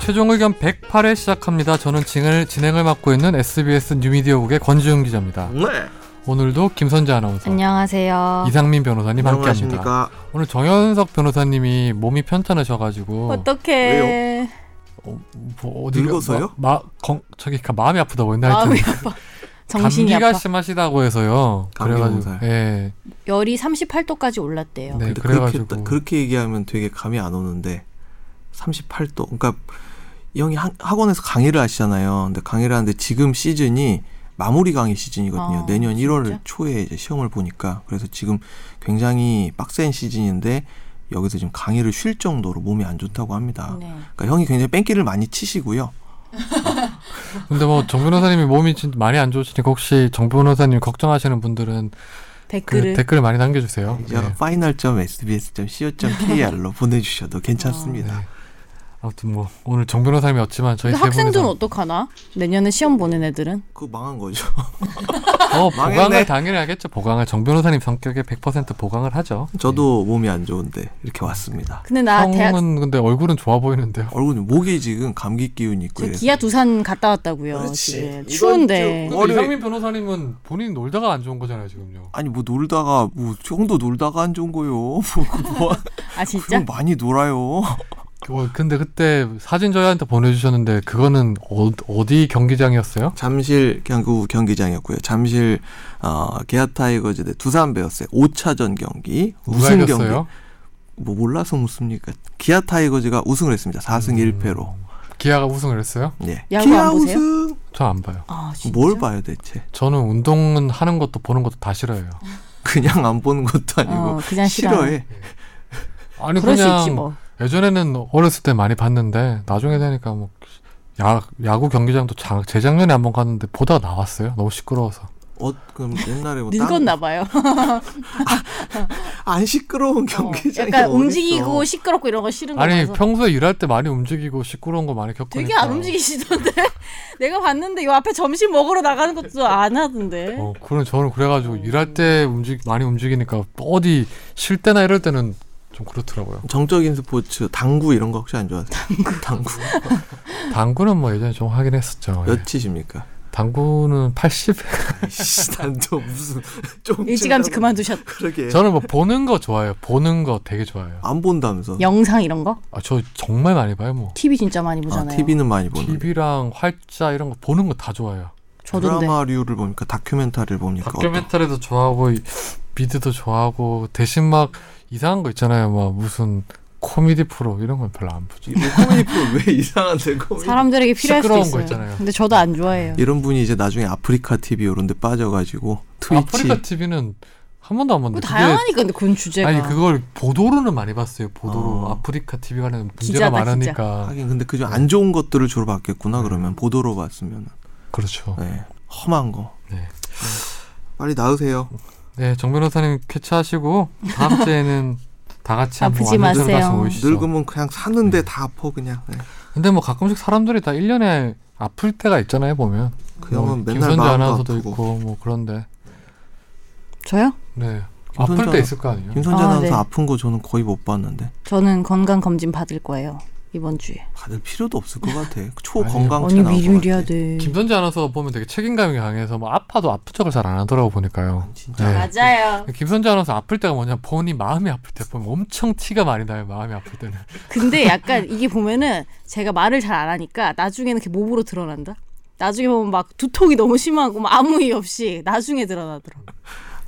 최종 의견 108회 시작합니다. 저는 진행을, 진행을 맡고 있는 SBS 뉴미디어국의 권지훈 기자입니다. 네. 오늘도 김선재 아나운서, 안녕하세요. 이상민 변호사님 함께합니다. 안녕하십니까. 오늘 정현석 변호사님이 몸이 편찮으셔가지고 어떡해. 어, 뭐 어디가- 늙어서요? 마, 마, 건, 저기 가- 마음이 아프다고 했나 마음이 하여튼 아파. 정신이 감기가 아파. 심하시다고 해서요. 그래가지고. 예, 열이 38도까지 올랐대요. 네, 그래가지고 그렇게, 그렇게 얘기하면 되게 감이 안 오는데 38도. 그러니까 이 형이 학- 학원에서 강의를 하시잖아요. 근데 강의를 하는데 지금 시즌이 마무리 강의 시즌이거든요. 아, 내년 1월 진짜? 초에 이제 시험을 보니까 그래서 지금 굉장히 빡센 시즌인데 여기서 지금 강의를 쉴 정도로 몸이 안 좋다고 합니다. 네. 그러니까 형이 굉장히 뺑기를 많이 치시고요. 근데 뭐 정 변호사님이 몸이 진짜 많이 안 좋으시니까 혹시 정 변호사님 걱정하시는 분들은 그 댓글을 댓글을 많이 남겨주세요. 네. final.sbs.co.kr로 보내주셔도 괜찮습니다. 네. 아무튼 뭐 오늘 정 변호사님이었지만 저희 근데 세 학생들은 어떡하나? 내년에 시험 보는 애들은? 그거 망한 거죠. 어. 보강을 당연히 하겠죠. 보강을 정 변호사님 성격에 100% 보강을 하죠. 저도 몸이 안 좋은데 이렇게 왔습니다. 근데 나 형은 대학 근데 얼굴은 좋아 보이는데요. 얼굴 목이 지금 감기 기운 있고 기아 두산 갔다 왔다고요. 그렇지. 지금 추운데. 주- 근데 월요일- 이상민 변호사님은 본인 놀다가 안 좋은 거잖아요 지금요. 아니 뭐 놀다가 뭐 형도 놀다가 안 좋은 거요. 뭐, 그 뭐, 아 진짜? 형 많이 놀아요. 어, 근데 그때 사진 저희한테 보내주셨는데 그거는 어, 어디 경기장이었어요? 잠실 경구 경기장이었고요. 잠실 어, 기아 타이거즈 대 두산 베어스의 5차전 경기 우승 경기. 뭐 몰라서 묻습니까? 기아 타이거즈가 우승을 했습니다. 4승 음. 1패로. 기아가 우승을 했어요? 예. 야구 기아 안 보세요? 우승. 저 안 봐요. 아? 뭘 봐요 대체? 저는 운동은 하는 것도 보는 것도 다 싫어해요. 그냥 안 보는 것도 아니고 어, 그냥 싫어. 싫어해. 아니 그럴 수 그냥 있지 뭐. 예전에는 어렸을 때 많이 봤는데 나중에 되니까 뭐 야, 야구 경기장도 자, 재작년에 한 번 갔는데 보다가 나왔어요. 너무 시끄러워서. 어 그럼 옛날에 뭐 늙었나 봐요. 안 시끄러운 어, 경기장이 약간 어딨어. 움직이고 시끄럽고 이런 거 싫은 거 아니 봐서. 평소에 일할 때 많이 움직이고 시끄러운 거 많이 겪으니까. 되게 안 움직이시던데. 내가 봤는데 요 앞에 점심 먹으러 나가는 것도 안 하던데. 어, 그런 저는 그래가지고 일할 때 움직 많이 움직이니까 어디 쉴 때나 이럴 때는 좀 그렇더라고요. 정적인 스포츠 당구 이런 거 혹시 안 좋아하세요? 당구. 당구는 뭐 예전에 좀 하긴 했었죠. 예. 몇 치십니까? 당구는 80. 아이씨, 난또 무슨 좀 일찌감치 그만두셨. 그러게. 저는 뭐 보는 거 좋아해요. 보는 거 되게 좋아해요. 안 본다면서? 영상 이런 거? 아, 저 정말 많이 봐요, 뭐. TV 진짜 많이 아, 보잖아요. TV는 많이 보는. TV랑 활자 이런 거 보는 거 다 좋아해요. 저도인데. 드라마류를 보니까 다큐멘터리를 보니까 어떤- 다큐멘터리도 좋아하고 이- 미드도 좋아하고 대신 막 이상한 거 있잖아요. 막 무슨 코미디 프로 이런 건 별로 안 보죠. 이 코미디 프로 왜 이상한데 코미디? 사람들에게 필요할 수도 시끄러운 있어요. 거 있잖아요. 근데 저도 안 좋아해요. 이런 분이 이제 나중에 아프리카 TV 이런 데 빠져가지고 트위치 아프리카 TV는 한 번도 안뭐 봤는데 다양하니까 근데 그건 주제가. 아니 그걸 보도로는 많이 봤어요. 보도로 어. 아프리카 TV 관련 문제가 기자다, 많으니까 하긴 근데 그중 안 좋은 것들을 주로 봤겠구나 그러면 보도로 봤으면 그렇죠. 네. 험한 거 네. 빨리 나으세요 네, 정 변호사님 쾌차하시고 다음 주에는 다 같이 한번 아프지 완전 마세요. 가서 모이시죠. 늙으면 그냥 사는데 다 아파 그냥 네. 근데 뭐 가끔씩 사람들이 다 1년에 아플 때가 있잖아요, 보면. 그 형은 뭐 맨날 김선재 마음도 아나운서도 아프고 있고 뭐 그런데. 저요? 네. 김선재 아플 때 있을 거 아니에요. 김선재 아, 아나운서 네. 아픈 거 저는 거의 못 봤는데 저는 건강 검진 받을 거예요 이번 주에. 받을 필요도 없을 것 같아 아니요. 초건강체 아니 같아 돼. 김선재 아나운서 보면 되게 책임감이 강해서 뭐 아파도 아픈 척을 잘 안 하더라고 보니까요. 진짜 네. 맞아요. 김선재 아나운서 아플 때가 뭐냐 본인 마음이 아플 때 보면 엄청 티가 많이 나요 마음이 아플 때는 근데 약간 이게 보면은 제가 말을 잘 안 하니까 나중에는 이렇게 몸으로 드러난다. 나중에 보면 막 두통이 너무 심하고 막 아무 이유 없이 나중에 드러나더라고.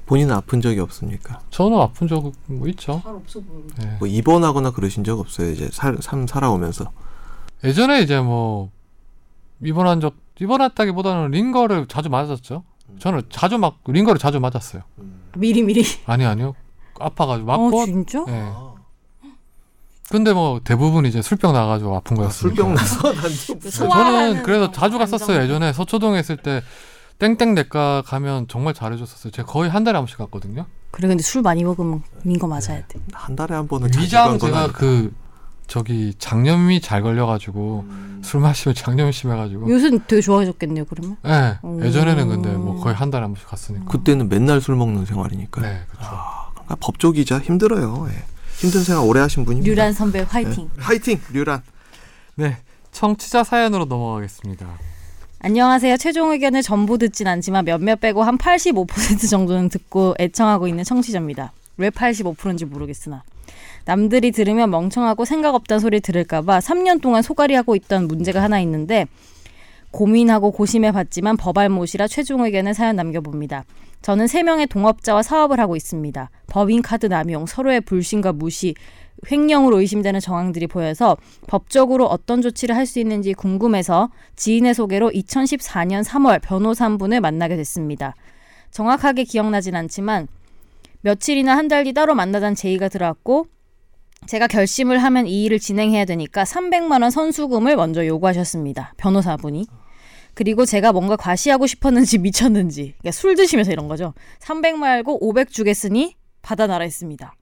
본인은 아픈 적이 없습니까? 저는 아픈 적뭐 있죠 잘 없어 보여. 예. 뭐 입원하거나 그러신 적 없어요 이제 살, 삶 살아오면서 예전에 이제 뭐 입원한 적 입원했다기보다는 링거를 자주 맞았죠 저는 자주 막 링거를 자주 맞았어요 미리 미리. 아니 아니요 아파가지고 맞고 어 진짜? 예. 근데 뭐 대부분 이제 술병 나가지고 아픈 아, 거였으니까 술병 나서 난좀 네, 소화하는 저는 그래서 거, 자주 갔었어요. 예전에 서초동에 있을 때 땡땡 내과 가면 정말 잘해줬었어요 제가 거의 한 달에 한 번씩 갔거든요 그래 근데 술 많이 먹으면 민거 맞아야 돼. 한 달에 한 번은 위장 제가. 그 저기 장염이 잘 걸려가지고 음. 술 마시면 장염이 심해가지고 요새 되게 좋아졌겠네요 그러면. 예 음. 예전에는 근데 뭐 거의 한 달에 한 번씩 갔으니까 그때는 맨날 술 먹는 생활이니까 네 그렇죠 그러니까 법조기자 힘들어요 예. 힘든 생활 오래 하신 분입니다 류란 선배 화이팅. 예. 화이팅 류란 네 청취자 사연으로 넘어가겠습니다. 안녕하세요. 최종 의견을 전부 듣진 않지만 몇몇 빼고 한 85% 정도는 듣고 애청하고 있는 청취자입니다. 왜 85%인지 모르겠으나. 남들이 들으면 멍청하고 생각 없다는 소리 들을까봐 3년 동안 소갈이 하고 있던 문제가 하나 있는데 고민하고 고심해 봤지만 법알못이라 최종 의견을 사연 남겨봅니다. 저는 3명의 동업자와 사업을 하고 있습니다. 법인카드 남용, 서로의 불신과 무시, 횡령으로 의심되는 정황들이 보여서 법적으로 어떤 조치를 할 수 있는지 궁금해서 지인의 소개로 2014년 3월 변호사 한 분을 만나게 됐습니다. 정확하게 기억나진 않지만 며칠이나 한 달뒤 따로 만나던 제의가 들어왔고 제가 결심을 하면 이 일을 진행해야 되니까 300만 원 선수금을 먼저 요구하셨습니다. 변호사분이. 그리고 제가 뭔가 과시하고 싶었는지 미쳤는지 그러니까 술 드시면서 이런 거죠. 300 말고 500 주겠으니 받아나라 했습니다.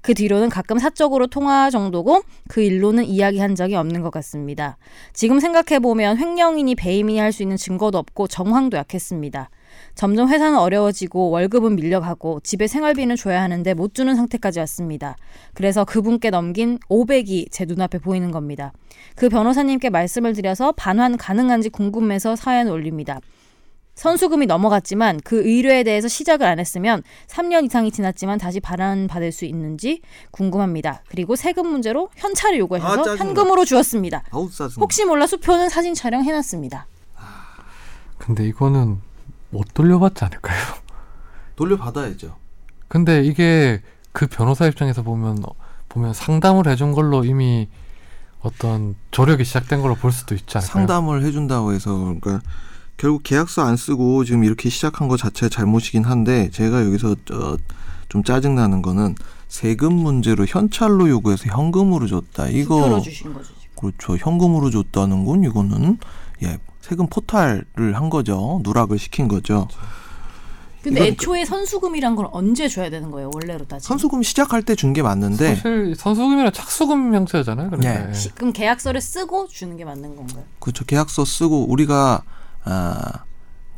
그 뒤로는 가끔 사적으로 통화 정도고 그 일로는 이야기한 적이 없는 것 같습니다. 지금 생각해보면 횡령인이 배임인이 할수 있는 증거도 없고 정황도 약했습니다. 점점 회사는 어려워지고 월급은 밀려가고 집에 생활비는 줘야 하는데 못 주는 상태까지 왔습니다. 그래서 그분께 넘긴 500이 제 눈앞에 보이는 겁니다. 그 변호사님께 말씀을 드려서 반환 가능한지 궁금해서 사연을 올립니다. 선수금이 넘어갔지만 그 의뢰에 대해서 시작을 안 했으면 3년 이상이 지났지만 다시 반환 받을 수 있는지 궁금합니다. 그리고 세금 문제로 현찰을 아, 요구하셔서 짜증나. 현금으로 주었습니다. 혹시 몰라 수표는 사진 촬영 해놨습니다. 근데 이거는 못 돌려받지 않을까요? 돌려받아야죠. 근데 이게 그 변호사 입장에서 보면 보면 상담을 해준 걸로 이미 어떤 조력이 시작된 걸로 볼 수도 있지 않을까요? 상담을 해준다고 해서 그러니까 결국 계약서 안 쓰고 지금 이렇게 시작한 것 자체가 잘못이긴 한데 제가 여기서 어, 좀 짜증 나는 거는 세금 문제로 현찰로 요구해서 현금으로 줬다. 이거 주신 거죠. 지금. 그렇죠. 현금으로 줬다는 건 이거는 예 세금 포탈을 한 거죠. 누락을 시킨 거죠. 근데 이건 애초에 선수금이란 걸 언제 줘야 되는 거예요? 원래로 따지면. 선수금 시작할 때 준 게 맞는데 사실 선수금이랑 착수금 형태잖아요. 그러니까. 네. 예. 시- 그럼 계약서를 쓰고 주는 게 맞는 건가요? 그렇죠. 계약서 쓰고 우리가 아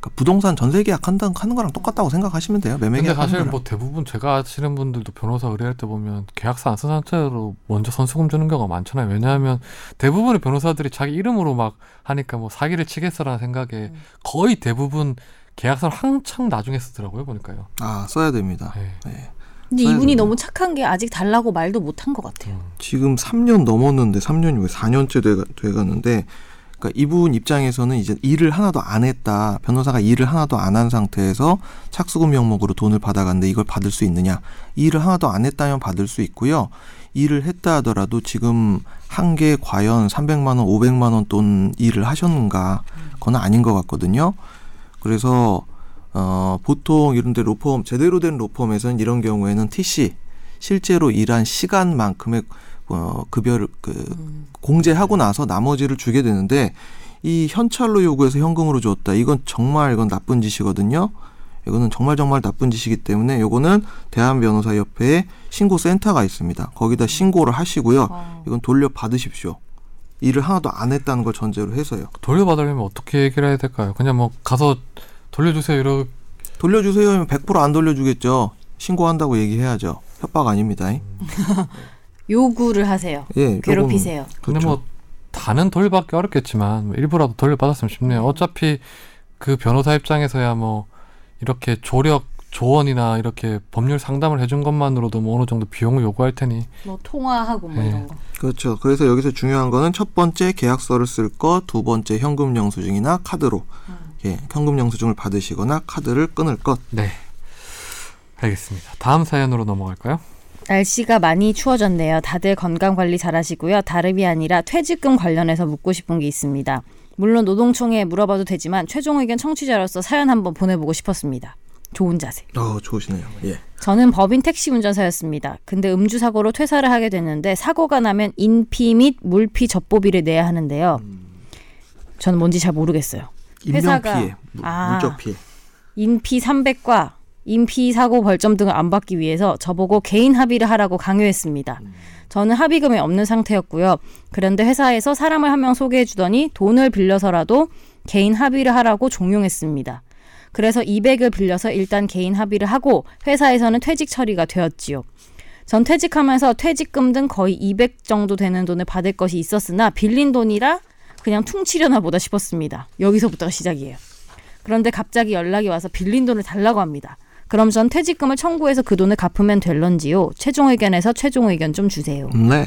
그러니까 부동산 전세 계약 한다는 하는 거랑 똑같다고 생각하시면 돼요. 매매 근데 계약 사실 하는 뭐 대부분 제가 아시는 분들도 변호사 의뢰할 때 보면 계약서 안 쓴 상태로 먼저 선수금 주는 경우가 많잖아요. 왜냐하면 대부분의 변호사들이 자기 이름으로 막 하니까 뭐 사기를 치겠어라는 생각에 음. 거의 대부분 계약서를 한창 나중에 쓰더라고요 보니까요. 아 써야 됩니다. 네. 네. 근데 이분이 되나요? 너무 착한 게 아직 달라고 말도 못한 것 같아요. 음. 지금 3년 넘었는데 3년이 왜 4년째 돼, 돼가는데 그러니까 이분 입장에서는 이제 일을 하나도 안 했다. 변호사가 일을 하나도 안 한 상태에서 착수금 명목으로 돈을 받아갔는데 이걸 받을 수 있느냐. 일을 하나도 안 했다면 받을 수 있고요. 일을 했다 하더라도 지금 한 개 과연 300만 원 500만 원 돈 일을 하셨는가? 그건 아닌 것 같거든요. 그래서 어 보통 이런 데 로펌 제대로 된 로펌에서는 이런 경우에는 TC 실제로 일한 시간만큼의 어 급여를 그 음. 공제하고 나서 나머지를 주게 되는데 이 현찰로 요구해서 현금으로 줬다. 이건 정말 이건 나쁜 짓이거든요. 이거는 정말 정말 나쁜 짓이기 때문에 요거는 대한변호사협회에 신고센터가 있습니다. 거기다 신고를 하시고요. 어. 이건 돌려받으십시오. 일을 하나도 안 했다는 걸 전제로 해서요. 돌려받으려면 어떻게 얘기를 해야 될까요? 그냥 뭐 가서 돌려주세요 이러 돌려주세요 하면 100%안 돌려주겠죠. 신고한다고 얘기해야죠. 협박 아닙니다. 요구를 하세요. 예, 괴롭히세요. 근데 그렇죠. 뭐 다는 돌려받기 어렵겠지만 뭐 일부라도 돌려받았으면 싶네요. 어차피 그 변호사 입장에서야 뭐 이렇게 조력 조언이나 이렇게 법률 상담을 해준 것만으로도 뭐 어느 정도 비용을 요구할 테니 뭐 통화하고 뭐 네. 이런 거. 그렇죠. 그래서 여기서 중요한 거는 첫 번째 계약서를 쓸 거, 두 번째 현금 영수증이나 카드로 음. 예, 현금 영수증을 받으시거나 카드를 끊을 것. 네 알겠습니다. 다음 사연으로 넘어갈까요? 날씨가 많이 추워졌네요. 다들 건강 관리 잘하시고요. 다름이 아니라 퇴직금 관련해서 묻고 싶은 게 있습니다. 물론 노동청에 물어봐도 되지만 최종 의견 청취자로서 사연 한번 보내보고 싶었습니다. 좋은 자세. 어, 좋으시네요. 예. 저는 법인 택시 운전사였습니다. 근데 음주 사고로 퇴사를 하게 됐는데 사고가 나면 인피 및 물피 접보비를 내야 하는데요. 저는 뭔지 잘 모르겠어요. 인명 회사가- 무- 아. 물적 피해. 인피 300과 인피 사고 벌점 등을 안 받기 위해서 저보고 개인 합의를 하라고 강요했습니다. 저는 합의금이 없는 상태였고요. 그런데 회사에서 사람을 한 명 소개해 주더니 돈을 빌려서라도 개인 합의를 하라고 종용했습니다. 그래서 200을 빌려서 일단 개인 합의를 하고 회사에서는 퇴직 처리가 되었지요. 전 퇴직하면서 퇴직금 등 거의 200 정도 되는 돈을 받을 것이 있었으나 빌린 돈이라 그냥 퉁치려나 보다 싶었습니다. 여기서부터가 시작이에요. 그런데 갑자기 연락이 와서 빌린 돈을 달라고 합니다. 그럼 전 퇴직금을 청구해서 그 돈을 갚으면 될런지요? 최종 의견에서 최종 의견 좀 주세요. 네.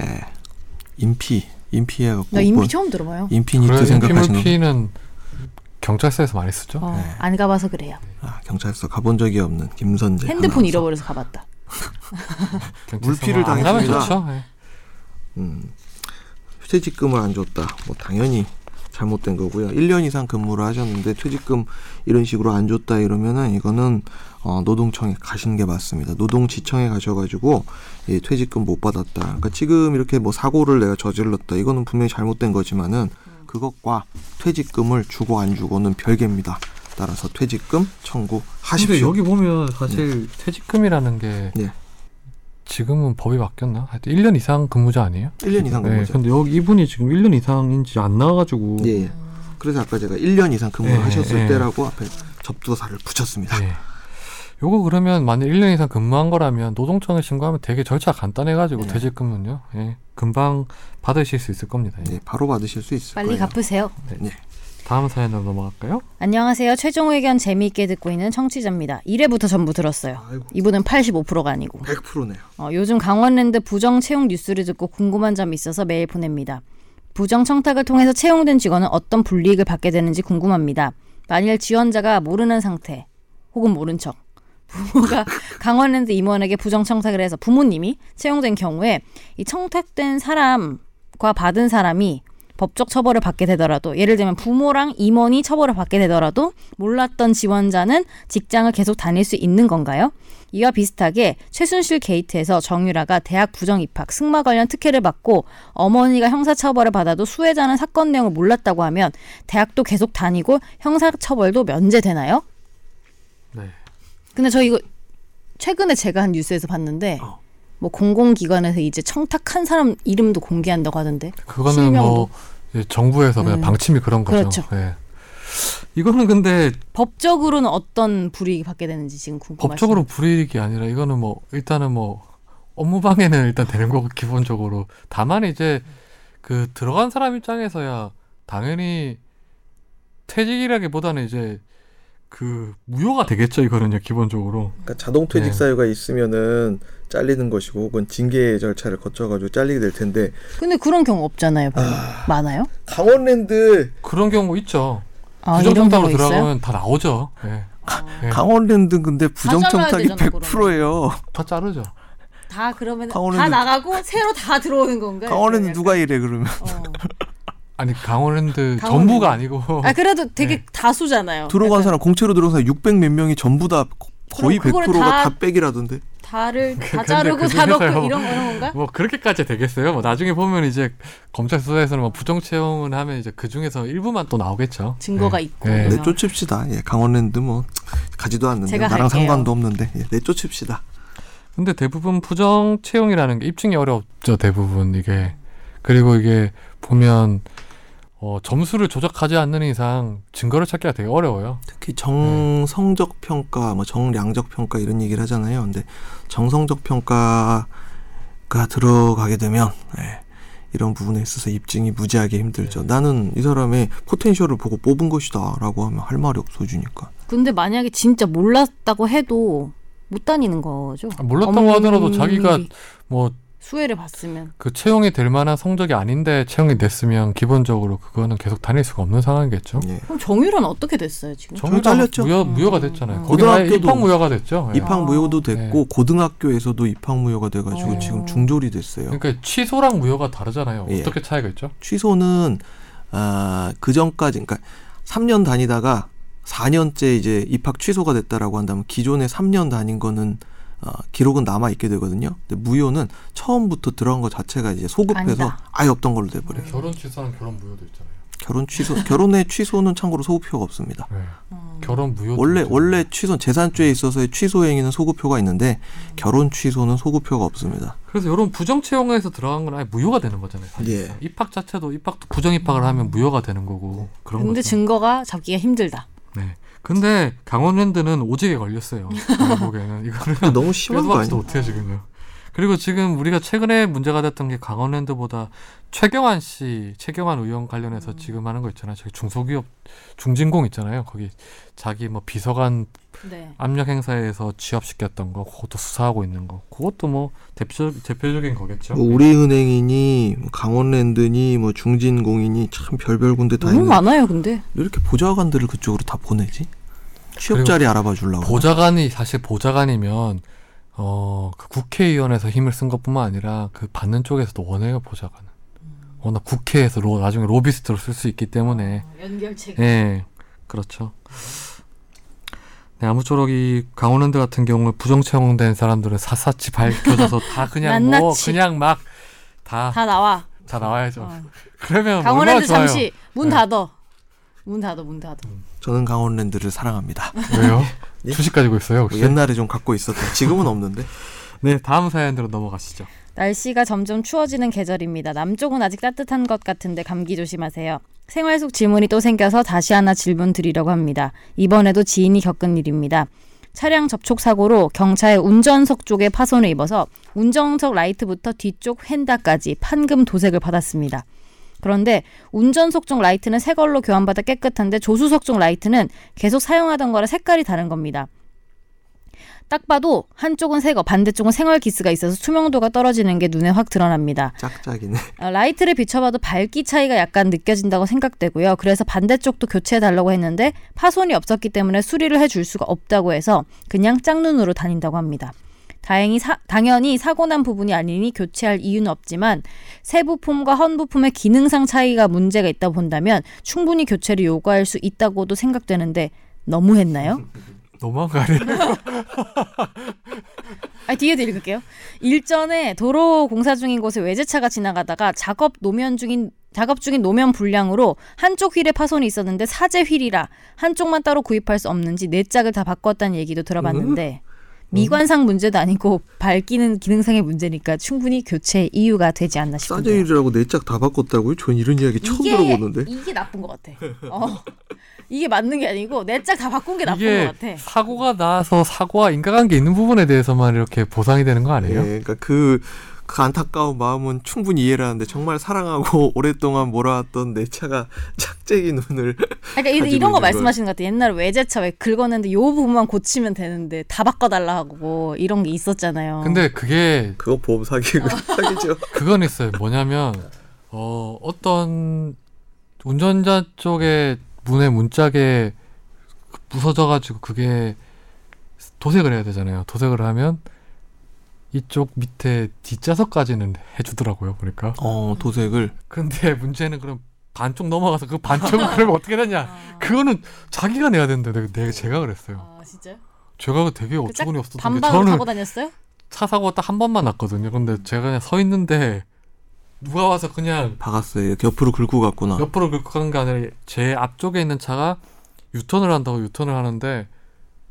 인피 인피해갖고 나 인피 뭐 처음 들어봐요. 인피니트 그래 생각하시는 거. 인피물피는 경찰서에서 많이 쓰죠. 어, 네. 안 가봐서 그래요. 아, 경찰서 가본 적이 없는 김선재. 핸드폰. 잃어버려서 가봤다. 물피를 당했습니다. 좋죠. 예. 음, 퇴직금을 안 줬다. 뭐 당연히 잘못된 거고요. 1년 이상 근무를 하셨는데 퇴직금 이런 식으로 안 줬다 이러면은 이거는 어, 노동청에 가시는 게 맞습니다. 노동지청에 가셔가지고 예, 퇴직금 못 받았다. 그러니까 지금 이렇게 뭐 사고를 내가 저질렀다. 이거는 분명히 잘못된 거지만은 그것과 퇴직금을 주고 안 주고는 별개입니다. 따라서 퇴직금 근데 청구하십시오. 여기 보면 사실 퇴직금이라는 게 네. 지금은 법이 바뀌었나? 하여튼 1년 이상 근무자 아니에요? 1년 이상 네, 근무죠. 근데 여기 이분이 지금 1년 이상인지 안 나와가지고 예, 예. 그래서 아까 제가 1년 이상 근무를 예, 하셨을 예. 때라고 앞에 접두사를 붙였습니다. 예. 요거 그러면 만약 1년 이상 근무한 거라면 노동청에 신고하면 되게 절차 간단해가지고 네. 퇴직금은요. 예. 금방 받으실 수 있을 겁니다. 예. 네, 바로 받으실 수 있을 빨리 거예요. 갚으세요. 다음 사연으로 넘어갈까요? 안녕하세요. 최종 의견 재미있게 듣고 있는 청취자입니다. 1회부터 전부 들었어요. 아이고, 이분은 85%가 아니고. 100%네요. 어, 요즘 강원랜드 부정 채용 뉴스를 듣고 궁금한 점이 있어서 메일 보냅니다. 부정 청탁을 통해서 채용된 직원은 어떤 불이익을 받게 되는지 궁금합니다. 만일 지원자가 모르는 상태 혹은 모른 척 부모가 강원랜드 임원에게 부정 청탁을 해서 부모님이 채용된 경우에 이 청탁된 사람과 받은 사람이 법적 처벌을 받게 되더라도 예를 들면 부모랑 임원이 처벌을 받게 되더라도 몰랐던 지원자는 직장을 계속 다닐 수 있는 건가요? 이와 비슷하게 최순실 게이트에서 정유라가 대학 부정 입학 승마 관련 특혜를 받고 어머니가 형사 처벌을 받아도 수혜자는 사건 내용을 몰랐다고 하면 대학도 계속 다니고 형사 처벌도 면제되나요? 네. 근데 저 이거 최근에 제가 한 뉴스에서 봤는데 어. 뭐 공공기관에서 이제 청탁한 사람 이름도 공개한다고 하던데 그거는 실명도. 뭐 정부에서 그냥 음. 방침이 그런 거죠. 그렇죠. 예. 이거는 근데 법적으로는 어떤 불이익 받게 되는지 지금 궁금하시죠? 법적으로 불이익이 아니라 이거는 뭐 일단은 뭐 업무 방해는 일단 되는 거고 기본적으로 다만 이제 그 들어간 사람 입장에서야 당연히 퇴직이라기보다는 이제 그 무효가 되겠죠 이거는요 기본적으로 그러니까 자동 퇴직 네. 사유가 있으면은 잘리는 것이고 혹은 징계 절차를 거쳐가지고 잘리게 될 텐데 근데 그런 경우 없잖아요. 별로. 많아요? 강원랜드 그런 경우 있죠 아, 부정청탁으로? 들어가면 다 나오죠 예. 예. 강원랜드 근데 부정청탁이 잘라야 되잖아, 100%예요. 다 자르죠 다 그러면 강원랜드- 다 나가고 새로 다 들어오는 건가요? 강원랜드? 누가 이래 그러면? 어. 아니 강원랜드 강원랜드. 전부가 아니고 아 그래도 되게 네. 다수잖아요. 들어간 약간 사람 공채로 들어간 사람 600 몇 명이 전부 다 거의 그럼 그거를 100%가 다- 다 빼기라던데. 다를 다 자르고 그 다 넣고. 이런 이런 건가? 뭐 그렇게까지 되겠어요? 뭐 나중에 보면 이제 검찰 수사에서는 뭐 부정 채용을 하면 이제 그 중에서 일부만 또 나오겠죠. 증거가 네. 있고. 네. 그래서. 내쫓읍시다. 예, 강원랜드 뭐 가지도 않는데 나랑 할게요. 상관도 없는데 예, 내쫓읍시다. 근데 대부분 부정 채용이라는 게 입증이 어렵죠. 대부분 이게 그리고 이게 보면 어, 점수를 조작하지 않는 이상 증거를 찾기가 되게 어려워요. 특히 정성적 평가, 뭐 정량적 평가 이런 얘기를 하잖아요. 근데 정성적 평가가 들어가게 되면 예, 이런 부분에 있어서 입증이 무지하게 힘들죠. 네. 나는 이 사람의 포텐셜을 보고 뽑은 것이다라고 하면 할 말이 없어지니까. 근데 만약에 진짜 몰랐다고 해도 못 다니는 거죠. 아, 몰랐다고 하더라도 자기가 뭐 수혜를 받으면 그 채용이 될 만한 성적이 아닌데 채용이 됐으면 기본적으로 그거는 계속 다닐 수가 없는 상황이겠죠. 예. 그럼 정유라는 어떻게 됐어요 지금? 정유가 잘렸죠. 무효, 음. 무효가 됐잖아요. 음. 고등학교도 입학 무효가 됐죠. 예. 입학 무효도 됐고 네. 고등학교에서도 입학 무효가 돼가지고 어. 지금 중졸이 됐어요. 그러니까 취소랑 무효가 다르잖아요. 예. 어떻게 차이가 있죠? 취소는 아, 그 전까지 그러니까 3년 다니다가 4년째 이제 입학 취소가 됐다라고 한다면 기존에 3년 다닌 거는 어, 기록은 남아 있게 되거든요. 근데 무효는 처음부터 들어간 것 자체가 이제 소급해서 아니다. 아예 없던 걸로 돼 버려요. 결혼 취소랑 결혼 무효도 있잖아요. 결혼 취소 결혼의 취소는 참고로 소급표가 없습니다. 네. 음. 결혼 무효 원래 원래 취소 재산죄에 있어서의 취소 행위는 소급표가 있는데 음. 결혼 취소는 소급표가 없습니다. 그래서 이런 부정 채용에서 들어간 건 아예 무효가 되는 거잖아요. 사실. 예. 입학 자체도 입학도 부정 입학을 하면 무효가 되는 거고 그런 근데 거죠. 증거가 잡기가 힘들다. 네. 근데 강원랜드는 오직에 걸렸어요. 보기에는 이거는 너무 심한 거 아니에요? 못해요 지금요. 그리고 지금 우리가 최근에 문제가 됐던 게 강원랜드보다 최경환 씨, 최경환 의원 관련해서 음. 지금 하는 거 있잖아요. 저기 중소기업 중진공 있잖아요. 거기 자기 뭐 비서관 네. 압력 행사에서 취업시켰던 거, 그것도 수사하고 있는 거, 그것도 뭐 대표 대표적인 거겠죠. 뭐 우리은행이니 뭐 강원랜드니 뭐 중진공이니 참 별별 군데 다 너무 많아요, 근데. 왜 이렇게 보좌관들을 그쪽으로 다 보내지? 취업 자리 알아봐 주려고. 보좌관이 사실 보좌관이면 어, 그 국회의원에서 힘을 쓴 것뿐만 아니라 그 받는 쪽에서도 원해요 보좌관은. 워낙 국회에서 로, 나중에 로비스트로 쓸 수 있기 때문에 연결책. 예 그렇죠. 네, 아무쪼록 이 강원랜드 같은 경우 부정 채용된 사람들은 샅샅이 밝혀져서 다 그냥 뭐. 그냥 막 다다다 나와. 나와야죠. 어. 그러면 강원랜드. 잠시 문 네. 닫어. 문 닫어, 문 닫어. 저는 강원랜드를 사랑합니다. 왜요? 예? 주식 가지고 있어요 뭐 혹시? 옛날에 좀 갖고 있었던 지금은 없는데. 네 다음 사연으로 넘어가시죠. 날씨가 점점 추워지는 계절입니다. 남쪽은 아직 따뜻한 것 같은데 감기 조심하세요. 생활 속 질문이 또 생겨서 다시 하나 질문 드리려고 합니다. 이번에도 지인이 겪은 일입니다. 차량 접촉 사고로 경차의 운전석 쪽에 파손을 입어서 운전석 라이트부터 뒤쪽 휀다까지 판금 도색을 받았습니다. 그런데 운전석 쪽 라이트는 새 걸로 교환받아 깨끗한데 조수석 쪽 라이트는 계속 사용하던 거라 색깔이 다른 겁니다. 딱 봐도 한쪽은 새거, 반대쪽은 생활 기스가 있어서 투명도가 떨어지는 게 눈에 확 드러납니다. 짝짝이네. 어, 라이트를 비춰봐도 밝기 차이가 약간 느껴진다고 생각되고요. 그래서 반대쪽도 교체해 달라고 했는데 파손이 없었기 때문에 수리를 해줄 수가 없다고 해서 그냥 짝눈으로 다닌다고 합니다. 다행히 사- 당연히 사고 난 부분이 아니니 교체할 이유는 없지만 새 부품과 헌 부품의 기능상 차이가 문제가 있다 본다면 충분히 교체를 요구할 수 있다고도 생각되는데 너무 했나요? 너무한 거 아니에요? 아 뒤에도 읽을게요. 일전에 도로 공사 중인 곳에 외제차가 지나가다가 작업 노면 중인 작업 중인 노면 불량으로 한쪽 휠에 파손이 있었는데 사제 휠이라 한쪽만 따로 구입할 수 없는지 네 짝을 다 바꿨다는 얘기도 들어봤는데 미관상 문제도 아니고 밝기는 기능상의 문제니까 충분히 교체 이유가 되지 않나 싶은데요. 싸제일이라고 네짝다 바꿨다고요? 전 이런 이야기 처음 들어보는데. 이게 나쁜 것 같아. 어. 이게 맞는 게 아니고 네짝다 바꾼 게 나쁜 이게 것 같아. 사고가 나서 사고와 인과관계 있는 부분에 대해서만 이렇게 보상이 되는 거 예, 아니에요? 그러니까 그, 그 안타까운 마음은 충분히 이해를 하는데 정말 사랑하고 오랫동안 몰아왔던 내 차가 짝짝이 눈을 그러니까 이- 이런 거 말씀하시는 것 같아요. 옛날에 외제차 왜 긁었는데 요 부분만 고치면 되는데 다 바꿔달라 하고 이런 게 있었잖아요. 근데 그게 그거 보험 사기 사기죠. 그건 있어요. 뭐냐면 어 어떤 운전자 쪽에 문에 문짝에 부서져가지고 그게 도색을 해야 되잖아요. 도색을 하면 이쪽 밑에 뒷좌석까지는 해주더라고요. 보니까. 어 도색을 근데 문제는 그럼 반쪽 넘어가서 그 반쪽은 그러면 어떻게 되냐? 그거는 자기가 내야 되는데 내가, 내가 제가 그랬어요. 아 진짜요? 제가 되게 그 어처구니 없었던 게 저는 타고 다녔어요? 차 사고가 딱 한 번만 났거든요. 근데 제가 그냥 서 있는데 누가 와서 그냥 박았어요. 이렇게 옆으로 긁고 갔구나. 옆으로 긁고 간 게 아니라 제 앞쪽에 있는 차가 유턴을 한다고 유턴을 하는데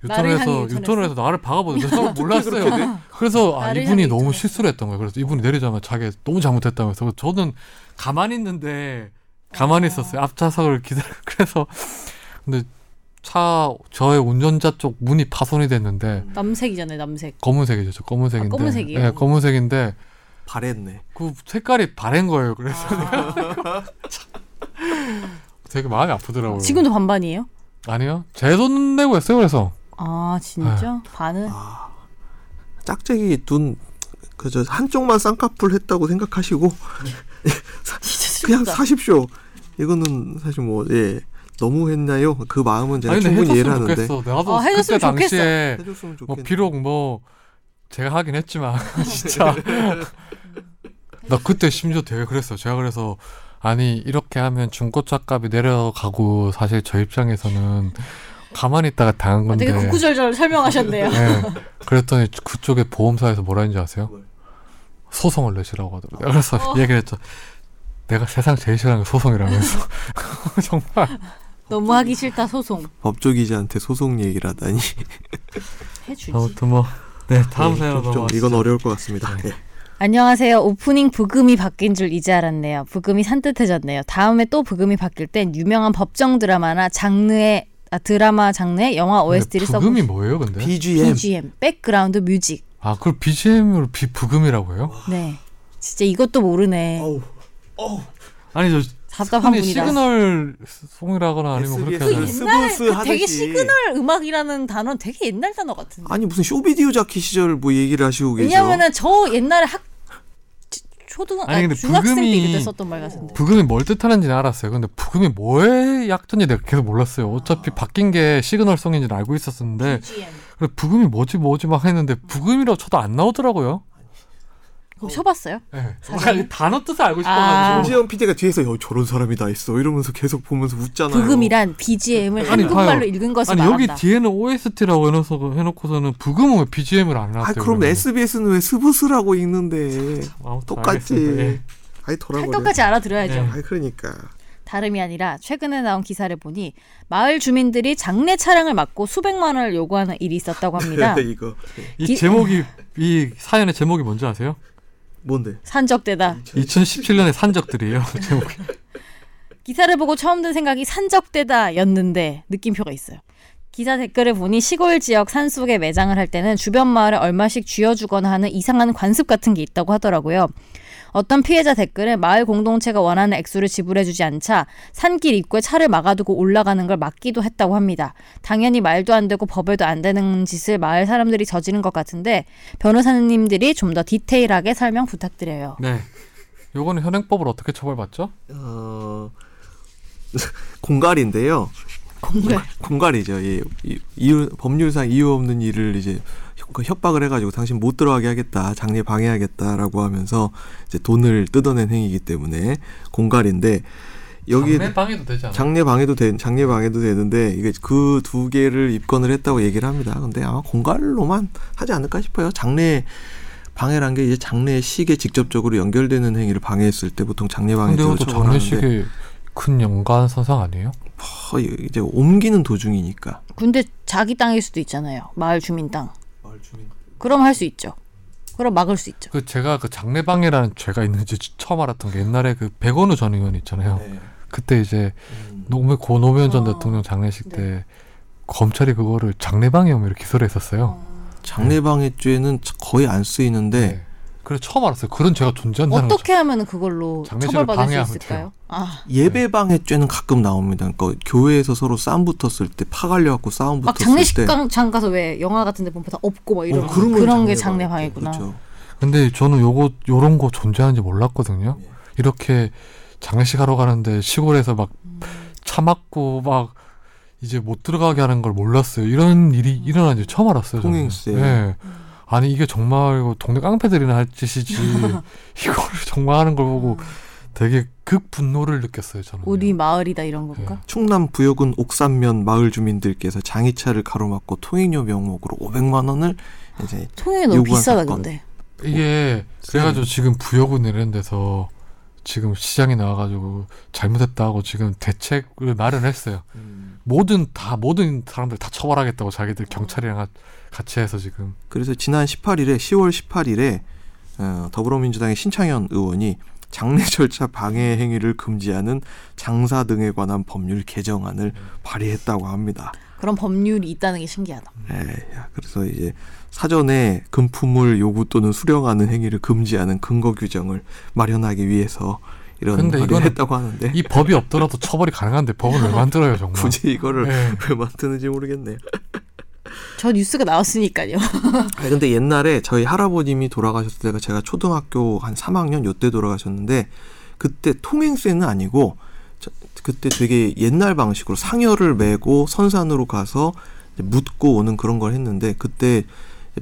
유턴을 향해 해서 유턴했어? 유턴을 해서 나를 박아버렸는데 저는 몰랐어요. 그래서 아 이분이 너무 유턴했어? 실수를 했던 거예요. 그래서 이분이 내리자마자 자기 너무 잘못했다면서 저는 가만히 있는데 가만히 어. 있었어요. 앞좌석을 기다려. 그래서 근데 차 저의 운전자 쪽 문이 파손이 됐는데 남색이잖아요, 남색. 검은색이죠. 저 검은색인데. 아, 검은색이에요? 네, 검은색인데 바랬네. 그 색깔이 바랜 거예요. 그래서 아. 되게 마음이 아프더라고요. 지금도 반반이에요? 아니요. 제 돈 내고 했어요. 그래서 아 진짜? 반은? 아 짝짝이 눈 그저 한쪽만 쌍꺼풀 했다고 생각하시고 진짜 그냥. 사십시오. 이거는 사실 뭐 예. 너무 했나요? 그 마음은 제가 아니 충분히 이해를 해줬으면 하는데 좋겠어. 나도 어, 그때 당시에 해줬으면 뭐. 비록 뭐 제가 하긴 했지만 진짜 나 그때 심지어 되게 그랬어요. 제가 그래서 아니 이렇게 하면 중고차 값이 내려가고 사실 저 입장에서는 가만히 있다가 당한 아, 건데. 되게 구구절절 설명하셨네요. 네. 그랬더니 그쪽에 보험사에서 뭐라 했는지 아세요? 뭘? 소송을 내시라고 하더라고요. 그래서 어. 얘기를 했죠. 내가 세상 제일 싫어하는 게 소송이라면서. 정말. 너무 하기 싫다 소송. 법조기자한테 소송 얘기를 하다니. 해주지. 아무튼 뭐. 네, 다음 예, 좀 넘어가시죠. 이건 어려울 것 같습니다. 네. 예. 안녕하세요. 오프닝 부금이 바뀐 줄 이제 알았네요. 부금이 산뜻해졌네요. 다음에 또 부금이 바뀔 땐 유명한 법정 드라마나 장르의 아, 드라마 장르의 영화 OST를 근데 부금이 써보 뭐예요, 근데? BGM. BGM, background music. 아, 그걸 BGM으로 비 부금이라고요? 네. 진짜 이것도 모르네. 어우, 어우. 아니 저 답답한 분이다. signal song이라거나 아니면 그렇게 SBS 하잖아요. 스- 옛날 스브스 그 되게. 시그널 음악이라는 단어는 되게 옛날 단어 같은데. 아니 무슨 쇼비디오 자키 시절 뭐 얘기를 하시고 계죠? 왜냐면은 저 옛날에 학 치- 초등 아니, 아니, 근데 중학생 때 부금이- 때 썼던 말 같은데. 부금이 뭘 뜻하는지는 알았어요. 근데 부금이 뭐의 약자인지 내가 계속 몰랐어요. 어차피 바뀐 게 signal song인지는 알고 있었는데 그래 부금이 뭐지 뭐지 막 했는데 부금이라고 쳐도 안 나오더라고요. 그거 쳐봤어요? 네. 사실은? 단어 뜻을 알고 아. 싶어가지고. 김지현 PD가 뒤에서 여, 저런 사람이 다 있어 이러면서 계속 보면서 웃잖아요. 부금이란 BGM을 아니, 한국말로 봐요. 읽은 것을 아니 여기 말한다. 뒤에는 OST라고 해놓고서 해놓고서는 부금은 왜 BGM을 안아 해놨대요? 그럼 그러면? SBS는 왜 스브스라고 읽는데 똑같지. 예. 아이 돌아버려. 할것까지 알아들어야죠. 네. 아이 그러니까. 다름이 아니라 최근에 나온 기사를 보니 마을 주민들이 장례 차량을 막고 수백만 원을 요구하는 일이 있었다고 합니다. 이거 이 기- 제목이 이 사연의 제목이 뭔지 아세요? 뭔데? 산적대다. 2017년의 산적들이에요. 제목이. 기사를 보고 처음 든 생각이 산적대다였는데 느낌표가 있어요. 기사 댓글을 보니 시골 지역 산 속에 매장을 할 때는 주변 마을에 얼마씩 쥐어주거나 하는 이상한 관습 같은 게 있다고 하더라고요. 어떤 피해자 댓글은 마을 공동체가 원하는 액수를 지불해주지 않자 산길 입구에 차를 막아두고 올라가는 걸 막기도 했다고 합니다. 당연히 말도 안 되고 법에도 안 되는 짓을 마을 사람들이 저지른 것 같은데 변호사님들이 좀 더 디테일하게 설명 부탁드려요. 네. 요거는 현행법으로 어떻게 처벌받죠? 어 공갈인데요. 공갈. 공갈이죠. 예. 이- 이유 법률상 이유 없는 일을 이제 협- 협박을 해가지고 당신 못 들어가게 하겠다, 장례 방해하겠다라고 하면서 이제 돈을 뜯어낸 행위이기 때문에 공갈인데 여기 장례 방해도 되지 않아요? 장례 방해도 되, 장례 방해도 되는데 이게 그 두 개를 입건을 했다고 얘기를 합니다. 근데 아마 공갈로만 하지 않을까 싶어요. 장례 방해란 게 이제 장례식에 직접적으로 연결되는 행위를 방해했을 때 보통 장례 방해 근데 로 그것도 처벌하는데 장례식에 큰 연관선상 아니에요? 어, 이제 옮기는 도중이니까. 근데 자기 땅일 수도 있잖아요. 마을 주민 땅. 그럼 할 수 있죠. 그럼 막을 수 있죠. 그 제가 그 장례 방해라는 죄가 있는지 처음 알았던 게 옛날에 그 백원우 전 의원 있잖아요. 네. 그때 이제 음. 노무 고 노무현 전 어. 대통령 장례식 네. 때 검찰이 그거를 장례 방해 혐의로 기소를 했었어요. 장례방해죄는 거의 안 쓰이는데 네. 그래서 처음 알았어요. 그런 죄가 존재한다는 거죠. 어떻게 하면 그걸로 처벌받을 수 있을까요? 아, 예배 방해죄는 가끔 나옵니다. 그러니까 교회에서 서로 싸움 붙었을 때 파갈려 갖고 싸움 막 붙었을 때 장례식장 가서 왜 영화 같은 데 보면 다 없고 막 이런 어, 그러면 그런 게 장례 방해구나. 그렇죠. 근데 저는 요거 요런 거 존재하는지 몰랐거든요. 예. 이렇게 장례식 하러 가는데 시골에서 막차 막고 막 이제 못 들어가게 하는 걸 몰랐어요. 이런 일이 일어난지 처음 알았어요. 통행세. 예. 아니 이게 정말 이거 동네 깡패들이나 할 짓이지 이거를 정말 하는 걸 보고 되게 극 분노를 느꼈어요. 저는. 우리 마을이다 이런 건가? 충남 부여군 옥산면 마을 주민들께서 장의차를 가로막고 통행료 명목으로 500만 원을 이제 너무 요구한 비싸다 사건. 근데. 이게 그래가지고 지금 부여군 이런 데서 지금 시장에 나와가지고 잘못했다고 지금 대책을 마련했어요. 모든 다 모든 사람들 다 처벌하겠다고 자기들 경찰이랑 가- 같이 해서 지금 그래서 지난 18일에 10월 18일에 어, 더불어민주당의 신창현 의원이 장례 절차 방해 행위를 금지하는 장사 등에 관한 법률 개정안을 발의했다고 합니다. 그런 법률이 있다는 게 신기하다. 에, 야, 그래서 이제 사전에 금품을 요구 또는 수령하는 행위를 금지하는 근거 규정을 마련하기 위해서 이런 이거는 했다고 하는데 이 법이 없더라도 처벌이 가능한데 법은 왜 만들어요 정말? 굳이 이거를 네. 왜 만드는지 모르겠네요. 저 뉴스가 나왔으니까요. 아 근데 옛날에 저희 할아버님이 돌아가셨을 때가 제가 초등학교 한 3학년 요때 돌아가셨는데 그때 통행세는 아니고 저- 그때 되게 옛날 방식으로 상여를 메고 선산으로 가서 이제 묻고 오는 그런 걸 했는데 그때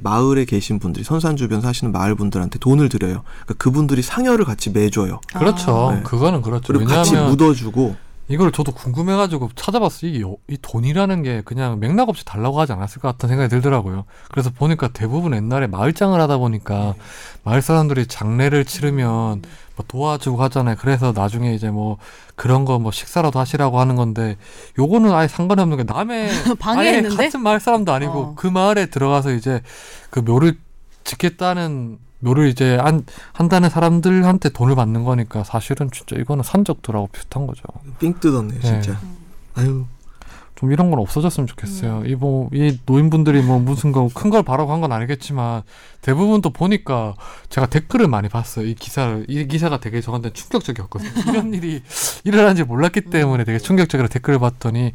마을에 계신 분들이 선산 주변 사시는 마을 분들한테 돈을 드려요. 그러니까 그분들이 상여를 같이 매줘요. 그렇죠. 네. 그거는 그렇죠. 그리고 같이 왜냐하면 묻어주고 이걸 저도 궁금해가지고 찾아봤어요. 요- 이 돈이라는 게 그냥 맥락 없이 달라고 하지 않았을 것 같은 생각이 들더라고요. 그래서 보니까 대부분 옛날에 마을장을 하다 보니까 마을 사람들이 장례를 치르면 뭐 도와주고 하잖아요. 그래서 나중에 이제 뭐 그런 거 뭐 식사라도 하시라고 하는 건데 요거는 아예 상관이 없는 게 남의 아예 같은 마을 사람도 아니고 어. 그 마을에 들어가서 이제 그 묘를 짓겠다는 묘를 이제 한, 한다는 사람들한테 돈을 받는 거니까 사실은 진짜 이거는 산적들하고 비슷한 거죠. 삥 뜯었네요, 진짜. 아유, 좀 이런 건 없어졌으면 좋겠어요. 이뭐 이 노인분들이 뭐 무슨 거큰걸 바라고 한 건 아니겠지만 대부분 또 보니까 제가 댓글을 많이 봤어요. 이 기사를 이 기사가 되게 저한테 충격적이었거든요. 이런 일이 일어난지 몰랐기 때문에 되게 충격적으로 댓글을 봤더니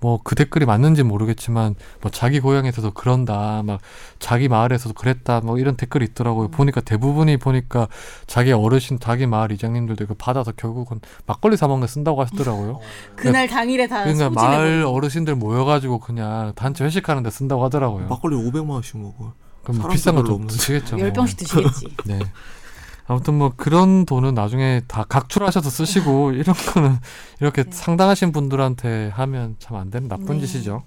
뭐 그 댓글이 맞는지 모르겠지만 뭐 자기 고향에서도 그런다 막 자기 마을에서도 그랬다 뭐 이런 댓글이 있더라고요. 보니까 대부분이 보니까 자기 어르신 자기 마을 이장님들도 이거 받아서 결국은 막걸리 사 먹는 데 쓴다고 하시더라고요. 그날 당일에 다 그러니까 마을 버리고. 어르신들 모여가지고 그냥 단체 회식하는 데 쓴다고 하더라고요. 막걸리 500만 원씩 먹어. 그럼 뭐 비싼 거좀. 드시겠죠. 뭐. 열 병씩 드시겠지. 네. 아무튼 뭐 그런 돈은 나중에 다 각출하셔서 쓰시고 이런 거는 이렇게 네. 상당하신 분들한테 하면 참 안 되는 나쁜 네. 짓이죠.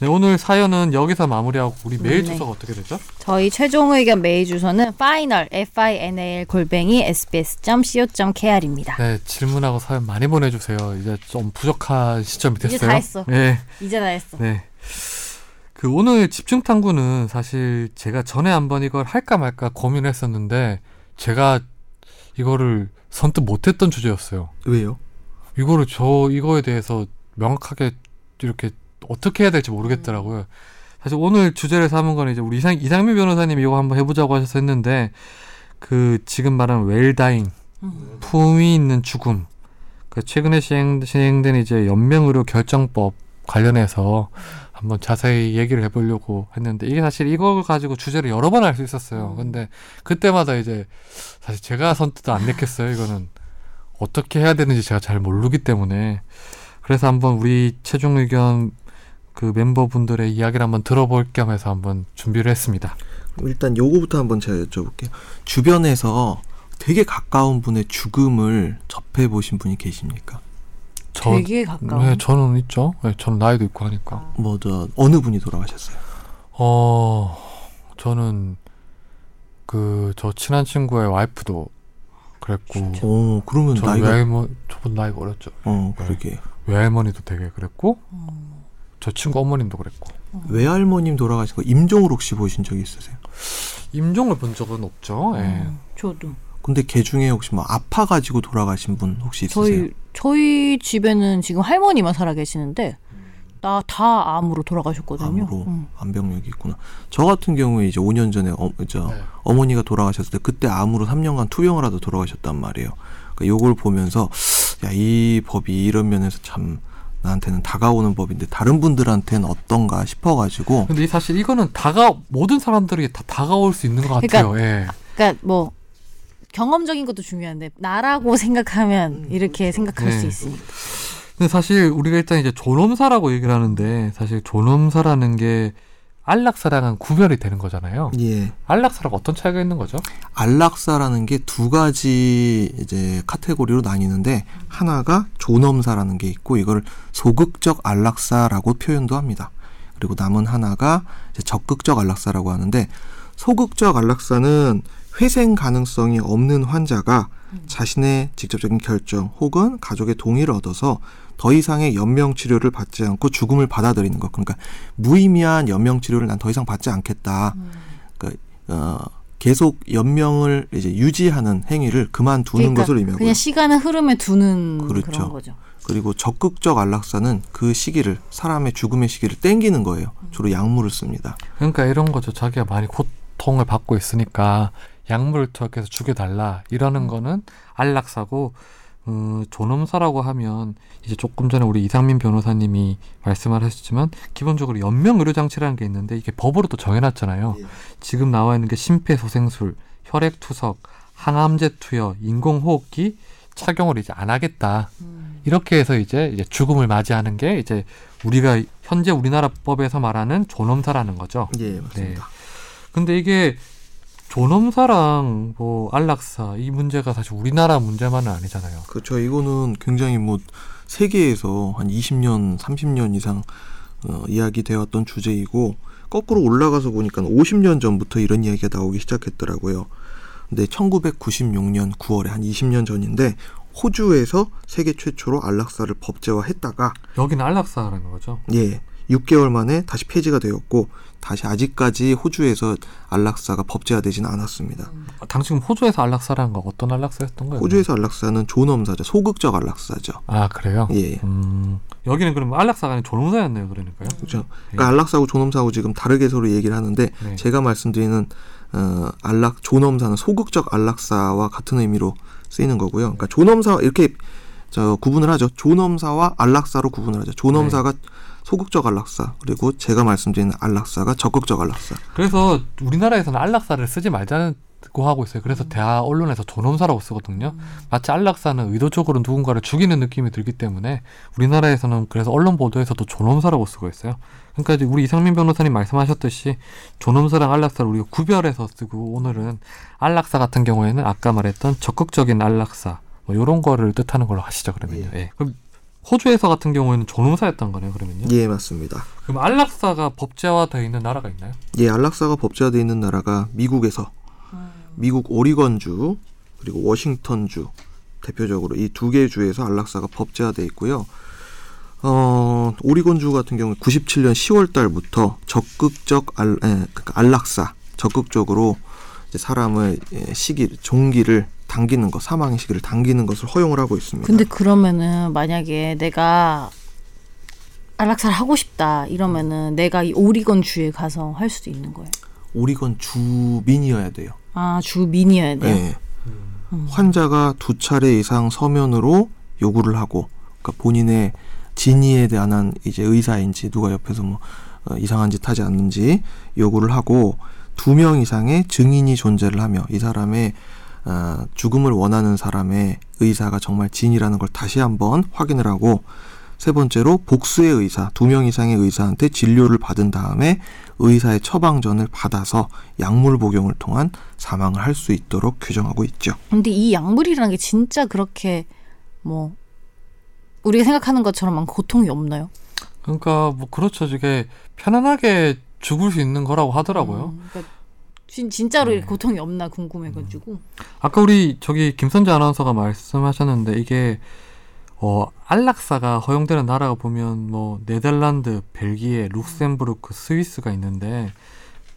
네, 오늘 사연은 여기서 마무리하고 우리 메일 네. 주소가 어떻게 되죠? 저희 최종 의견 메일 주소는 final f i n a l 골뱅이 sbs.co.kr입니다. 네, 질문하고 사연 많이 보내주세요. 이제 좀 부족한 시점이 됐어요. 이제 다 했어. 네, 이제 다 했어. 네. 그 오늘 집중 탐구는 사실 제가 전에 한번 이걸 할까 말까 고민을 했었는데 제가 이거를 선뜻 못했던 주제였어요. 왜요? 이거를 저 이거에 대해서 명확하게 이렇게 어떻게 해야 될지 모르겠더라고요. 사실 오늘 주제를 삼은 건 이제 우리 이상, 이상민 변호사님이 이거 한번 해보자고 하셔서 했는데 그 지금 말하는 웰다잉 음. 품위 있는 죽음 그 최근에 시행, 시행된 이제 연명의료 결정법 관련해서 한번 자세히 얘기를 해보려고 했는데 이게 사실 이걸 가지고 주제를 여러 번 할 수 있었어요. 음. 근데 그때마다 이제 사실 제가 선뜻 안 냈겠어요. 이거는 어떻게 해야 되는지 제가 잘 모르기 때문에 그래서 한번 우리 최종 의견 그 멤버분들의 이야기를 한번 들어볼 겸 해서 한번 준비를 했습니다. 일단 요거부터 한번 제가 여쭤볼게요. 주변에서 되게 가까운 분의 죽음을 접해 보신 분이 계십니까? 저, 되게 가까워. 네, 저는 있죠. 네, 저는 나이도 있고 하니까. 뭐 저 어느 분이 돌아가셨어요? 어, 저는 그 저 친한 친구의 와이프도 그랬고, 어, 그러면 저 나이가 외할머 저보다 나이가 어렸죠. 어, 그러게. 외할머니도 되게 그랬고, 음. 저 친구 어머님도 그랬고. 외할머님 돌아가신 거 임종을 혹시 보신 적 있으세요? 임종을 본 적은 없죠. 예. 음, 저도. 근데 걔 중에 혹시 뭐 아파 가지고 돌아가신 분 혹시 있으세요? 저희 저희 집에는 지금 할머니만 살아 계시는데 나 다 암으로 돌아가셨거든요. 암으로 음. 암병력이 있구나. 저 같은 경우에 이제 5년 전에 어, 저 네. 어머니가 돌아가셨을 때 그때 암으로 3년간 투병을 하다 돌아가셨단 말이에요. 그러니까 요걸 보면서 야 이 법이 이런 면에서 참 나한테는 다가오는 법인데 다른 분들한테는 어떤가 싶어가지고 근데 이 사실 이거는 다가 모든 사람들이 다 다가올 수 있는 것 같아요. 예. 그러니까 뭐 경험적인 것도 중요한데 나라고 생각하면 이렇게 생각할 네. 수 있으니까. 근데 사실 우리가 일단 이제 존엄사라고 얘기를 하는데 사실 존엄사라는 게 안락사랑은 구별이 되는 거잖아요. 예 안락사랑 어떤 차이가 있는 거죠? 안락사라는 게 두 가지 이제 카테고리로 나뉘는데 하나가 존엄사라는 게 있고 이걸 소극적 안락사라고 표현도 합니다. 그리고 남은 하나가 이제 적극적 안락사라고 하는데 소극적 안락사는 회생 가능성이 없는 환자가 자신의 직접적인 결정 혹은 가족의 동의를 얻어서 더 이상의 연명 치료를 받지 않고 죽음을 받아들이는 것. 그러니까 무의미한 연명 치료를 난 더 이상 받지 않겠다. 그러니까 어, 계속 연명을 이제 유지하는 행위를 그만두는 그러니까 것을 의미하고요. 그냥 시간의 흐름에 두는 그렇죠. 그런 거죠. 그리고 적극적 안락사는 그 시기를 사람의 죽음의 시기를 땡기는 거예요. 주로 약물을 씁니다. 그러니까 이런 거죠. 자기가 많이 고통을 받고 있으니까 약물을 투약해서 죽여달라 이러는 거는 안락사고 어, 존엄사라고 하면 이제 조금 전에 우리 이상민 변호사님이 말씀을 하셨지만 기본적으로 연명 의료 장치라는 게 있는데 이게 법으로 또 정해놨잖아요. 예. 지금 나와 있는 게 심폐소생술, 혈액투석, 항암제 투여, 인공호흡기 착용을 이제 안 하겠다. 음. 이렇게 해서 이제 이제 죽음을 맞이하는 게 이제 우리가 현재 우리나라 법에서 말하는 존엄사라는 거죠. 예, 맞습니다. 근데 이게 존엄사랑 뭐 안락사 이 문제가 사실 우리나라 문제만은 아니잖아요. 그렇죠. 이거는 굉장히 뭐 세계에서 한 20년, 30년 이상 어, 이야기되어 왔던 주제이고 거꾸로 올라가서 보니까 50년 전부터 이런 이야기가 나오기 시작했더라고요. 근데 1996년 9월에 한 20년 전인데 호주에서 세계 최초로 안락사를 법제화했다가 여기는 안락사라는 거죠. 예, 6개월 만에 다시 폐지가 되었고 다시 아직까지 호주에서 안락사가 법제화되지는 않았습니다. 아, 당신 호주에서 안락사라는 거 어떤 안락사였던 거예요? 호주에서 안락사는 존엄사죠. 소극적 안락사죠. 아 그래요? 예. 음, 여기는 그럼 안락사가 아니라 존엄사였네요, 그러니까요. 그렇죠. 그러니까 안락사하고 존엄사하고 지금 다르게 서로 얘기를 하는데 네. 제가 말씀드리는 어, 안락 존엄사는 소극적 안락사와 같은 의미로 쓰이는 거고요. 그러니까 존엄사 이렇게 저 구분을 하죠. 존엄사와 안락사로 구분을 하죠. 존엄사가 네. 소극적 안락사 그리고 제가 말씀드리는 안락사가 적극적 안락사. 그래서 우리나라에서는 안락사를 쓰지 말자고 하고 있어요. 그래서 대화 언론에서 존엄사라고 쓰거든요. 마치 안락사는 의도적으로 누군가를 죽이는 느낌이 들기 때문에 우리나라에서는 그래서 언론 보도에서도 존엄사라고 쓰고 있어요. 그러니까 우리 이상민 변호사님 말씀하셨듯이 존엄사랑 안락사를 우리가 구별해서 쓰고 오늘은 안락사 같은 경우에는 아까 말했던 적극적인 안락사 뭐 이런 거를 뜻하는 걸로 하시죠 그러면요. 예. 그럼 호주에서 같은 경우에는 존엄사였던 거네요 그러면요. 예, 맞습니다. 그럼 안락사가 법제화되어 있는 나라가 있나요? 예, 안락사가 법제화되어 있는 나라가 미국에서 미국 오리건주 그리고 워싱턴주 대표적으로 이 두 개 주에서 안락사가 법제화돼 있고요. 어, 오리건주 같은 경우 97년 10월 달부터 적극적 알, 에, 그러니까 안락사 적극적으로 이제 사람을 예, 시기 종기를 당기는 것 사망의 시기를 당기는 것을 허용을 하고 있습니다. 근데 그러면은 만약에 내가 안락사를 하고 싶다 이러면은 내가 이 오리건 주에 가서 할 수도 있는 거예요. 오리건 주민이어야 돼요. 아 주민이어야 돼요. 예. 환자가 두 차례 이상 서면으로 요구를 하고, 그러니까 본인의 진위에 대한 이제 의사인지 누가 옆에서 뭐 어, 이상한 짓 하지 않는지 요구를 하고 두 명 이상의 증인이 존재를 하며 이 사람의 어, 죽음을 원하는 사람의 의사가 정말 진이라는 걸 다시 한번 확인을 하고 세 번째로 복수의 의사 두 명 이상의 의사한테 진료를 받은 다음에 의사의 처방전을 받아서 약물 복용을 통한 사망을 할 수 있도록 규정하고 있죠. 근데 이 약물이라는 게 진짜 그렇게 뭐 우리가 생각하는 것처럼 막 고통이 없나요? 그러니까 뭐 그렇죠. 이게 편안하게 죽을 수 있는 거라고 하더라고요. 음, 그러니까 진, 진짜로 네. 고통이 없나 궁금해가지고. 아까 우리 저기 김선재 아나운서가 말씀하셨는데 이게 어 안락사가 허용되는 나라가 보면 뭐 네덜란드, 벨기에, 룩셈부르크, 스위스가 있는데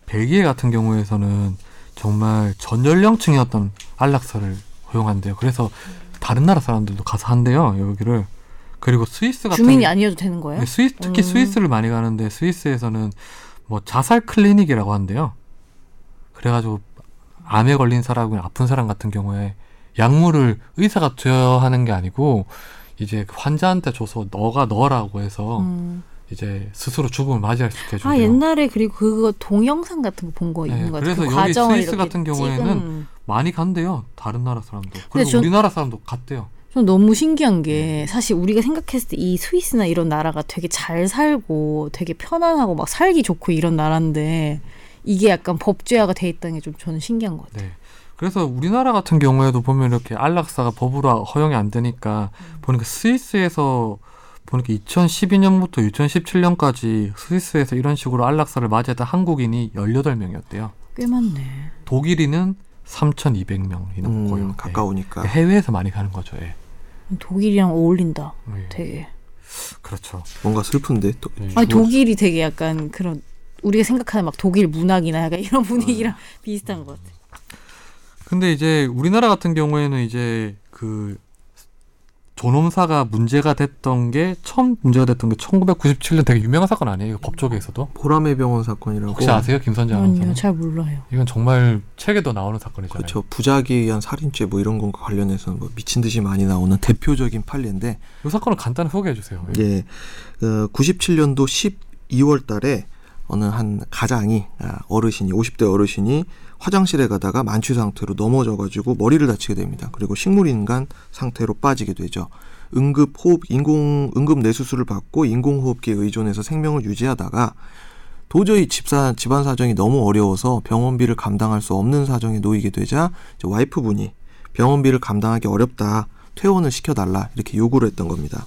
벨기에 같은 경우에서는 정말 전 연령층이었던 안락사를 허용한대요. 그래서 다른 나라 사람들도 가서 한대요. 여기를. 그리고 스위스 같은 주민이 아니어도 되는 거예요? 네, 스위스 특히 음. 스위스를 많이 가는데 스위스에서는 뭐 자살 클리닉이라고 한대요. 그래가지고 암에 걸린 사람이나 아픈 사람 같은 경우에 약물을 의사가 줘야 하는 게 아니고 이제 그 환자한테 줘서 너가 넣으라고 해서 음. 이제 스스로 죽음을 맞이할 수 있게 해준대요. 아 옛날에 그리고 그거 동영상 같은 거 본거 네, 있는 거 같아요. 그래서 그 여기 스위스 같은 경우에는 찍은. 많이 간대요. 다른 나라 사람도. 그리고 전- 우리나라 사람도 갔대요. 전 너무 신기한 게 사실 우리가 생각했을 때 이 스위스나 이런 나라가 되게 잘 살고 되게 편안하고 막 살기 좋고 이런 나라인데 이게 약간 법제화가 돼 있다는 게 좀 저는 신기한 것 같아요. 네. 그래서 우리나라 같은 경우에도 보면 이렇게 안락사가 법으로 허용이 안 되니까 보니까 스위스에서 보니까 2012년부터 2017년까지 스위스에서 이런 식으로 안락사를 맞이했던 한국인이 18명이었대요. 꽤 많네. 독일인은 3,200명이 넘고요. 음, 가까우니까. 네. 해외에서 많이 가는 거죠. 예. 독일이랑 어울린다. 네. 되게. 그렇죠. 뭔가 슬픈데 또 네. 아니 독일이 되게 약간 그런 우리가 생각하는 막 독일 문학이나 약간 이런 분위기랑 비슷한 것 같아. 근데 이제 우리나라 같은 경우에는 이제 그 존엄사가 문제가 됐던 게 처음 문제가 됐던 게 1997년 되게 유명한 사건 아니에요? 이거 법조계에서도 보람의 병원 사건이라고. 혹시 아세요, 김선재 아니요? 잘 몰라요. 이건 정말 책에도 나오는 사건이잖아요. 그렇죠. 부작위에 의한 살인죄 뭐 이런 것과 관련해서 뭐 미친 듯이 많이 나오는 대표적인 판례인데 이 사건을 간단히 소개해 주세요. 예, 어, 97년도 12월 달에 어느 한 가장이 아, 어르신이 50대 어르신이 화장실에 가다가 만취 상태로 넘어져 가지고 머리를 다치게 됩니다. 그리고 식물인간 상태로 빠지게 되죠. 응급 호흡 인공 응급 뇌수술을 받고 인공 호흡기에 의존해서 생명을 유지하다가 도저히 집사 집안 사정이 너무 어려워서 병원비를 감당할 수 없는 사정에 놓이게 되자 와이프분이 병원비를 감당하기 어렵다 퇴원을 시켜달라 이렇게 요구를 했던 겁니다.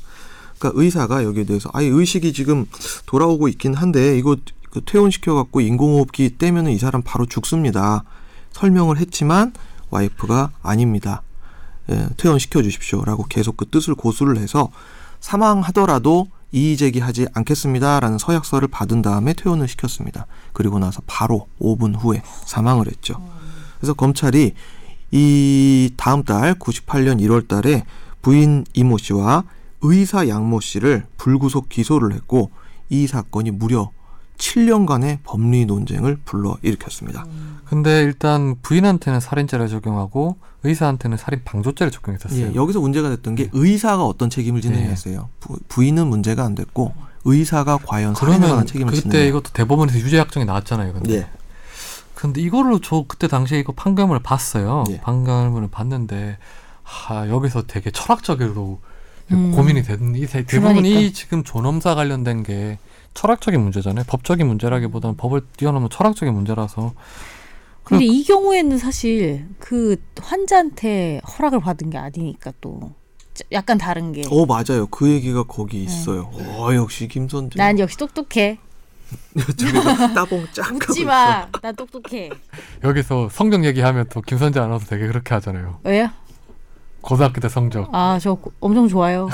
그러니까 의사가 여기에 대해서 아예 의식이 지금 돌아오고 있긴 한데 이거 그 퇴원시켜 갖고 인공호흡기 떼면은 이 사람 바로 죽습니다. 설명을 했지만 와이프가 아닙니다. 예, 퇴원시켜 주십시오라고 계속 그 뜻을 고수를 해서 사망하더라도 이의 제기하지 않겠습니다라는 서약서를 받은 다음에 퇴원을 시켰습니다. 그리고 나서 바로 5분 후에 사망을 했죠. 그래서 검찰이 이 다음 달 98년 1월 달에 부인 이모 씨와 의사 양모 씨를 불구속 기소를 했고 이 사건이 무려 7년간의 법리 논쟁을 불러일으켰습니다. 근데 일단 부인한테는 살인죄를 적용하고 의사한테는 살인 방조죄를 적용했었어요. 예, 여기서 문제가 됐던 게 의사가 어떤 책임을 지느냐 네. 했어요. 부, 부인은 문제가 안 됐고 의사가 과연 살인에 그러면 관한 책임을 그때 지느냐. 이것도 대법원에서 유죄 확정이 나왔잖아요. 근데 예. 근데 이걸로 저 그때 당시에 이거 판결문을 봤어요. 예. 판결문을 봤는데 하, 여기서 되게 철학적으로 음. 고민이 됐는 이 대- 대부분 이 그러니까. 지금 존엄사 관련된 게 철학적인 문제잖아요. 법적인 문제라기보다는 법을 뛰어넘는 철학적인 문제라서 근데 이 경우에는 사실 그 환자한테 허락을 받은 게 아니니까 또 약간 다른 게. 어 맞아요. 그 얘기가 거기 있어요. 어 역시 김선재. 난 역시 똑똑해. 저기서 따봉 쫙 웃지 마. 나 똑똑해. 여기서 성적 얘기하면 또 김선재 아나운서 되게 그렇게 하잖아요. 왜요? 고등학교 때 성적. 아, 저 엄청 좋아요.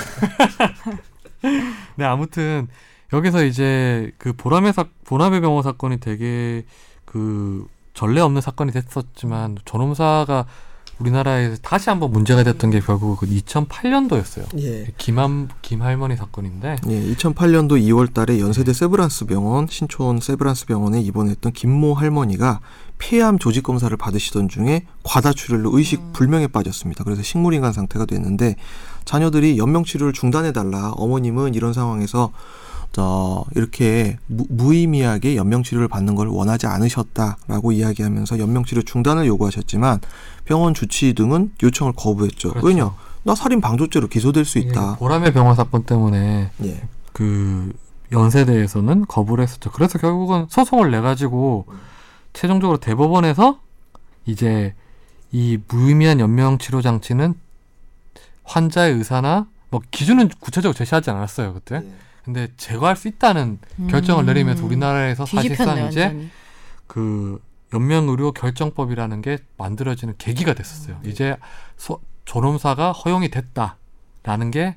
네 아무튼 여기서 이제 그 보람의 사 보람의 병원 사건이 되게 그 전례 없는 사건이 됐었지만 존엄사가 우리나라에서 다시 한번 문제가 됐던 게 결국 그 2008년도였어요. 예. 김함 김할머니 사건인데 예, 2008년도 2월 달에 연세대 세브란스 병원, 신촌 세브란스 병원에 입원했던 김모 할머니가 폐암 조직 검사를 받으시던 중에 과다 출혈로 의식 불명에 빠졌습니다. 그래서 식물인간 상태가 됐는데 자녀들이 연명 치료를 중단해 달라. 어머님은 이런 상황에서 저 이렇게 무, 무의미하게 연명 치료를 받는 걸 원하지 않으셨다라고 이야기하면서 연명 치료 중단을 요구하셨지만 병원 주치 등은 요청을 거부했죠. 그렇죠. 왜냐? 나 살인 방조죄로 기소될 수 이게 있다. 보람의 병원 사건 때문에 예. 그 연세대에서는 거부를 했었죠. 그래서 결국은 소송을 내 가지고 최종적으로 대법원에서 이제 이 무의미한 연명 치료 장치는 환자의 의사나 뭐 기준은 구체적으로 제시하지 않았어요 그때. 예. 근데 제거할 수 있다는 결정을 음. 내리면서 우리나라에서 뒤집혔네 사실상 이제 완전히. 그 연명의료 결정법이라는 게 만들어지는 계기가 됐었어요. 이제 소, 존엄사가 허용이 됐다라는 게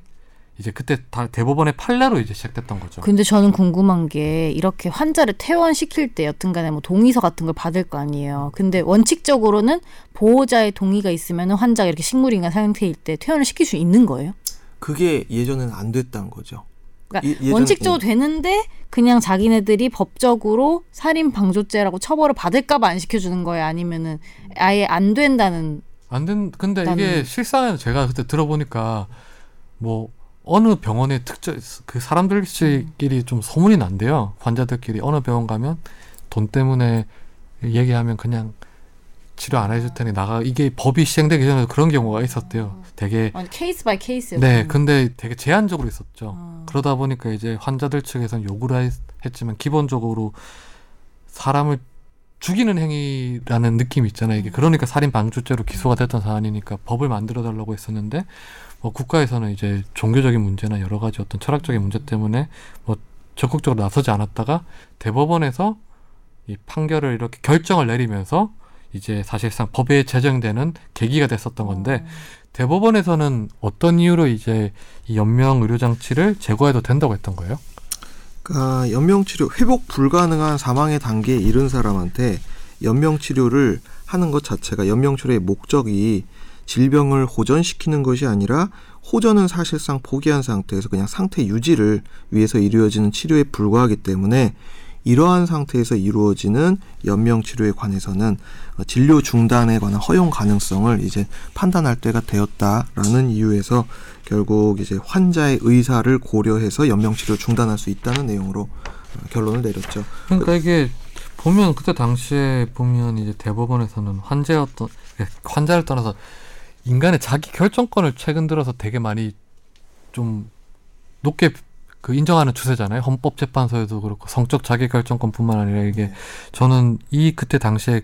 이제 그때 다 대법원의 판례로 이제 시작됐던 거죠. 근데 저는 궁금한 게 이렇게 환자를 퇴원시킬 때 여튼간에 뭐 동의서 같은 걸 받을 거 아니에요. 근데 원칙적으로는 보호자의 동의가 있으면 환자가 이렇게 식물인간 상태일 때 퇴원을 시킬 수 있는 거예요. 그게 예전에는 안 됐다는 거죠. 그러니까 예- 원칙적으로 되는데 그냥 자기네들이 법적으로 살인 방조죄라고 처벌을 받을까봐 안 시켜주는 거예요. 아니면은 아예 안 된다는 안 된, 근데 이게 실상은 제가 그때 들어보니까 뭐 어느 병원에 특정 그 사람들끼리 좀 소문이 난대요. 환자들끼리 어느 병원 가면 돈 때문에 얘기하면 그냥 치료 안 해줄 테니 나가 이게 법이 시행되기 전에 그런 경우가 있었대요. 되게 아니, case by case예요. 네, 근데 되게 제한적으로 있었죠. 아. 그러다 보니까 이제 환자들 측에서는 요구를 했- 했지만 기본적으로 사람을 죽이는 행위라는 느낌이 있잖아요. 이게 그러니까 살인 방조죄로 기소가 됐던 사안이니까 법을 만들어 달라고 했었는데 뭐 국가에서는 이제 종교적인 문제나 여러 가지 어떤 철학적인 문제 때문에 뭐 적극적으로 나서지 않았다가 대법원에서 이 판결을 이렇게 결정을 내리면서 이제 사실상 법에 제정되는 계기가 됐었던 건데 대법원에서는 어떤 이유로 이제 이 연명 의료 장치를 제거해도 된다고 했던 거예요? 그러니까 연명 치료 회복 불가능한 사망의 단계에 이른 사람한테 연명 치료를 하는 것 자체가 연명 치료의 목적이 질병을 호전시키는 것이 아니라 호전은 사실상 포기한 상태에서 그냥 상태 유지를 위해서 이루어지는 치료에 불과하기 때문에 이러한 상태에서 이루어지는 연명 치료에 관해서는 어, 진료 중단에 관한 허용 가능성을 이제 판단할 때가 되었다라는 이유에서 결국 이제 환자의 의사를 고려해서 연명 치료 중단할 수 있다는 내용으로 어, 결론을 내렸죠. 그러니까 이게 보면 그때 당시에 보면 이제 대법원에서는 환자의 어떤 환자를 떠나서 인간의 자기 결정권을 최근 들어서 되게 많이 좀 높게 그 인정하는 추세잖아요. 헌법재판소에도 그렇고 성적 자기 결정권뿐만 아니라 이게 저는 이 그때 당시에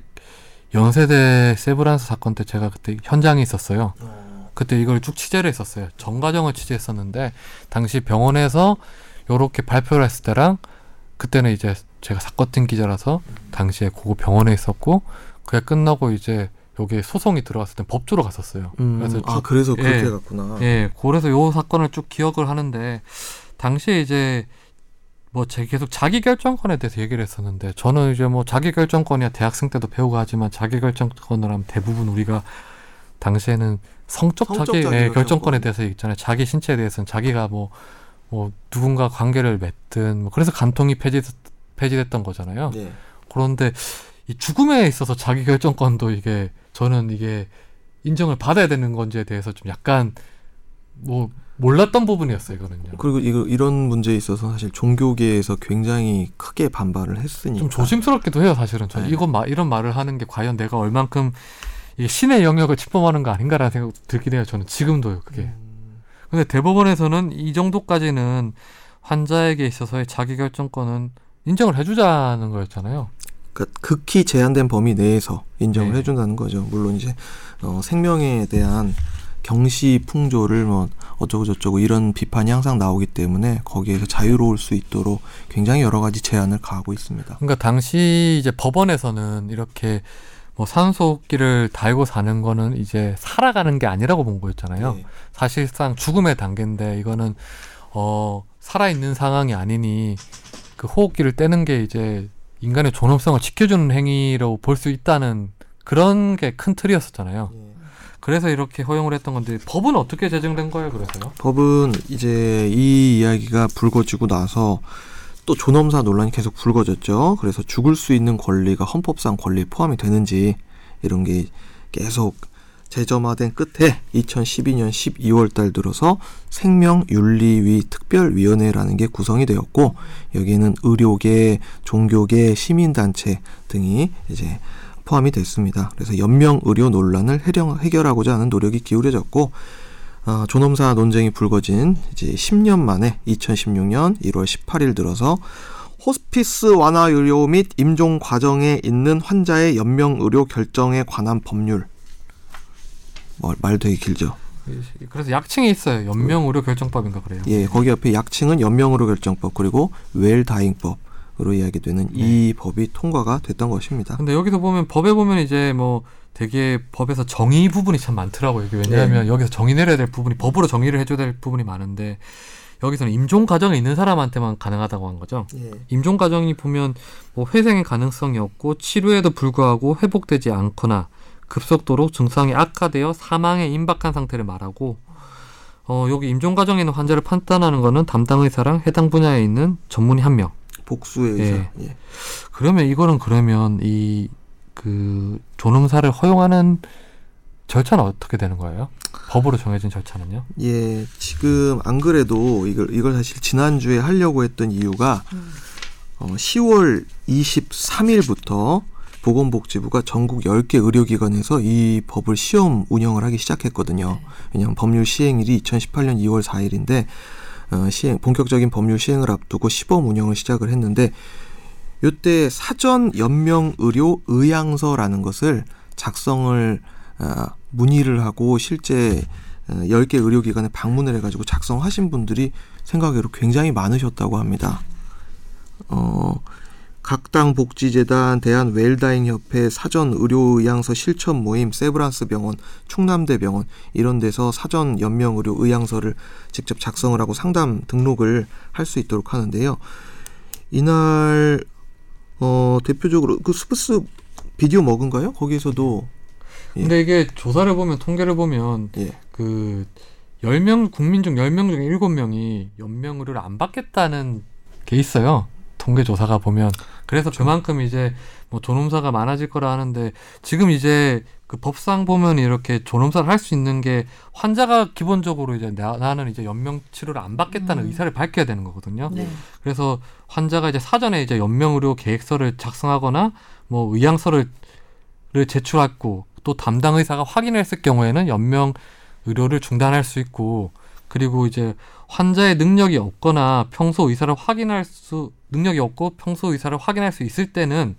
연세대 세브란스 사건 때 제가 그때 현장에 있었어요. 그때 이걸 쭉 취재를 했었어요. 전 과정을 취재했었는데 당시 병원에서 요렇게 발표를 했을 때랑 그때는 이제 제가 사건팀 기자라서 당시에 그거 병원에 있었고 그게 끝나고 이제 여기에 소송이 들어갔을 때 법조로 갔었어요. 음, 그래서 아 쭉- 그래서 그렇게 예. 갔구나. 예, 그래서 요 사건을 쭉 기억을 하는데 당시에 이제 뭐 제 계속 자기 결정권에 대해서 얘기를 했었는데 저는 이제 뭐 자기 결정권이야 대학생 때도 배우고 하지만 자기 결정권을 하면 대부분 우리가 당시에는 성적 성적 자기 자기 예, 결정권에 결정권. 대해서 있잖아요. 자기 신체에 대해서는 자기가 뭐뭐 누군가 관계를 맺든 뭐 그래서 간통이 폐지 폐지됐던 거잖아요. 예. 그런데 이 죽음에 있어서 자기 결정권도 이게 저는 이게 인정을 받아야 되는 건지에 대해서 좀 약간 뭐 몰랐던 부분이었어요 이거는요. 그리고 이거 이런 문제에 있어서 사실 종교계에서 굉장히 크게 반발을 했으니까 좀 조심스럽기도 해요 사실은. 저 네. 이건 마, 이런 말을 하는 게 과연 내가 얼만큼 이 신의 영역을 침범하는 거 아닌가라는 생각 들긴 해요. 저는 지금도요 그게. 음. 근데 대법원에서는 이 정도까지는 환자에게 있어서의 자기 결정권은 인정을 해주자는 거였잖아요. 그러니까 극히 제한된 범위 내에서 인정을 네. 해준다는 거죠. 물론 이제 어, 생명에 대한 경시 풍조를 뭐 어쩌고 저쩌고 이런 비판이 항상 나오기 때문에 거기에서 자유로울 수 있도록 굉장히 여러 가지 제한을 가하고 있습니다. 그러니까 당시 이제 법원에서는 이렇게 뭐 산소호흡기를 달고 사는 거는 이제 살아가는 게 아니라고 본 거였잖아요. 네. 사실상 죽음의 단계인데 이거는 어 살아 있는 상황이 아니니 그 호흡기를 떼는 게 이제 인간의 존엄성을 지켜주는 행위로 볼 수 있다는 그런 게 큰 틀이었었잖아요. 예. 그래서 이렇게 허용을 했던 건데 법은 어떻게 제정된 거예요? 그래서요? 법은 이제 이 이야기가 불거지고 나서 또 존엄사 논란이 계속 불거졌죠. 그래서 죽을 수 있는 권리가 헌법상 권리에 포함이 되는지 이런 게 계속 재점화된 끝에 2012년 12월 달 들어서 생명윤리위 특별위원회라는 게 구성이 되었고 여기에는 의료계, 종교계, 시민단체 등이 이제 포함이 됐습니다. 그래서 연명 의료 논란을 해령- 해결하고자 하는 노력이 기울여졌고 어, 존엄사 논쟁이 불거진 이제 10년 만에 2016년 1월 18일 들어서 호스피스 완화 의료 및 임종 과정에 있는 환자의 연명 의료 결정에 관한 법률 뭐, 말 되게 길죠. 그래서 약칭이 있어요. 연명 의료 결정법인가 그래요. 예, 거기 옆에 약칭은 연명 의료 결정법 그리고 웰다잉법 으로 이야기되는 이 법이 통과가 됐던 것입니다. 근데 여기서 보면 법에 보면 이제 뭐 되게 법에서 정의 부분이 참 많더라고요. 이게 왜냐하면 여기서 정의 내려야 될 부분이 법으로 정의를 해줘야 될 부분이 많은데 여기서는 임종 과정에 있는 사람한테만 가능하다고 한 거죠. 예. 임종 과정이 보면 뭐 회생의 가능성이 없고 치료에도 불구하고 회복되지 않거나 급속도로 증상이 악화되어 사망에 임박한 상태를 말하고 어 여기 임종 과정에 있는 환자를 판단하는 거는 담당 의사랑 해당 분야에 있는 전문의 한 명. 복수의 의사. 예. 그러면 이거는 그러면 이 그 존엄사를 허용하는 절차는 어떻게 되는 거예요? 법으로 정해진 절차는요? 예, 지금 안 그래도 이걸 이걸 사실 지난 주에 하려고 했던 이유가 어, 10월 23일부터 보건복지부가 전국 10개 의료기관에서 이 법을 시험 운영을 하기 시작했거든요. 왜냐하면 법률 시행일이 2018년 2월 4일인데 어, 시행 본격적인 법률 시행을 앞두고 시범 운영을 시작을 했는데 요때 사전 연명 의료 의향서라는 것을 작성을 어, 문의를 하고 실제 어, 10개 의료기관에 방문을 해가지고 작성하신 분들이 생각외로 굉장히 많으셨다고 합니다. 어, 각당 복지재단, 대한 웰다잉 협회, 사전 의료 의향서 실천 모임, 세브란스 병원, 충남대 병원 이런 데서 사전 연명 의료 의향서를 직접 작성을 하고 상담 등록을 할 수 있도록 하는데요. 이날 어, 대표적으로 그 스프스 비디오 먹은가요? 거기에서도 예. 근데 이게 조사를 보면 통계를 보면 예. 그 10명 국민 중 10명 중에 7명이 연명 의료를 안 받겠다는 게 있어요. 통계 조사가 보면 그래서 그만큼 이제 뭐 존엄사가 많아질 거라 하는데 지금 이제 그 법상 보면 이렇게 존엄사를 할 수 있는 게 환자가 기본적으로 이제 나, 나는 이제 연명 치료를 안 받겠다는 음. 의사를 밝혀야 되는 거거든요. 네. 그래서 환자가 이제 사전에 이제 연명 의료 계획서를 작성하거나 뭐 의향서를 를 제출했고 또 담당 의사가 확인했을 경우에는 연명 의료를 중단할 수 있고 그리고 이제 환자의 능력이 없거나 평소 의사를 확인할 수 능력이 없고 평소 의사를 확인할 수 있을 때는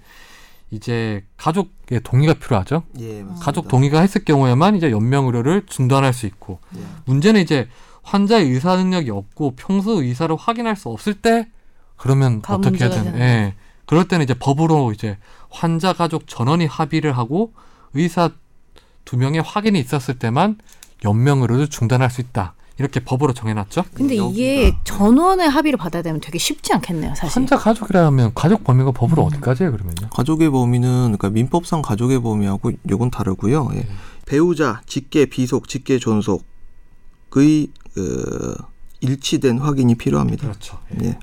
이제 가족의 동의가 필요하죠. 예, 맞습니다. 가족 동의가 했을 경우에만 이제 연명 의료를 중단할 수 있고 예. 문제는 이제 환자의 의사 능력이 없고 평소 의사를 확인할 수 없을 때 그러면 가 어떻게 해야? 되는 예. 그럴 때는 이제 법으로 이제 환자 가족 전원이 합의를 하고 의사 두 명의 확인이 있었을 때만 연명 의료를 중단할 수 있다. 이렇게 법으로 정해놨죠. 근데 여기가- 이게 전원의 합의를 받아야 되면 되게 쉽지 않겠네요, 사실. 환자 가족이라면 가족 범위가 법으로 음. 어디까지 해요 그러면요? 가족의 범위는 그러니까 민법상 가족의 범위하고 요건 다르고요. 예. 네. 배우자, 직계 비속, 직계 존속의 그 일치된 확인이 필요합니다. 그렇죠. 예.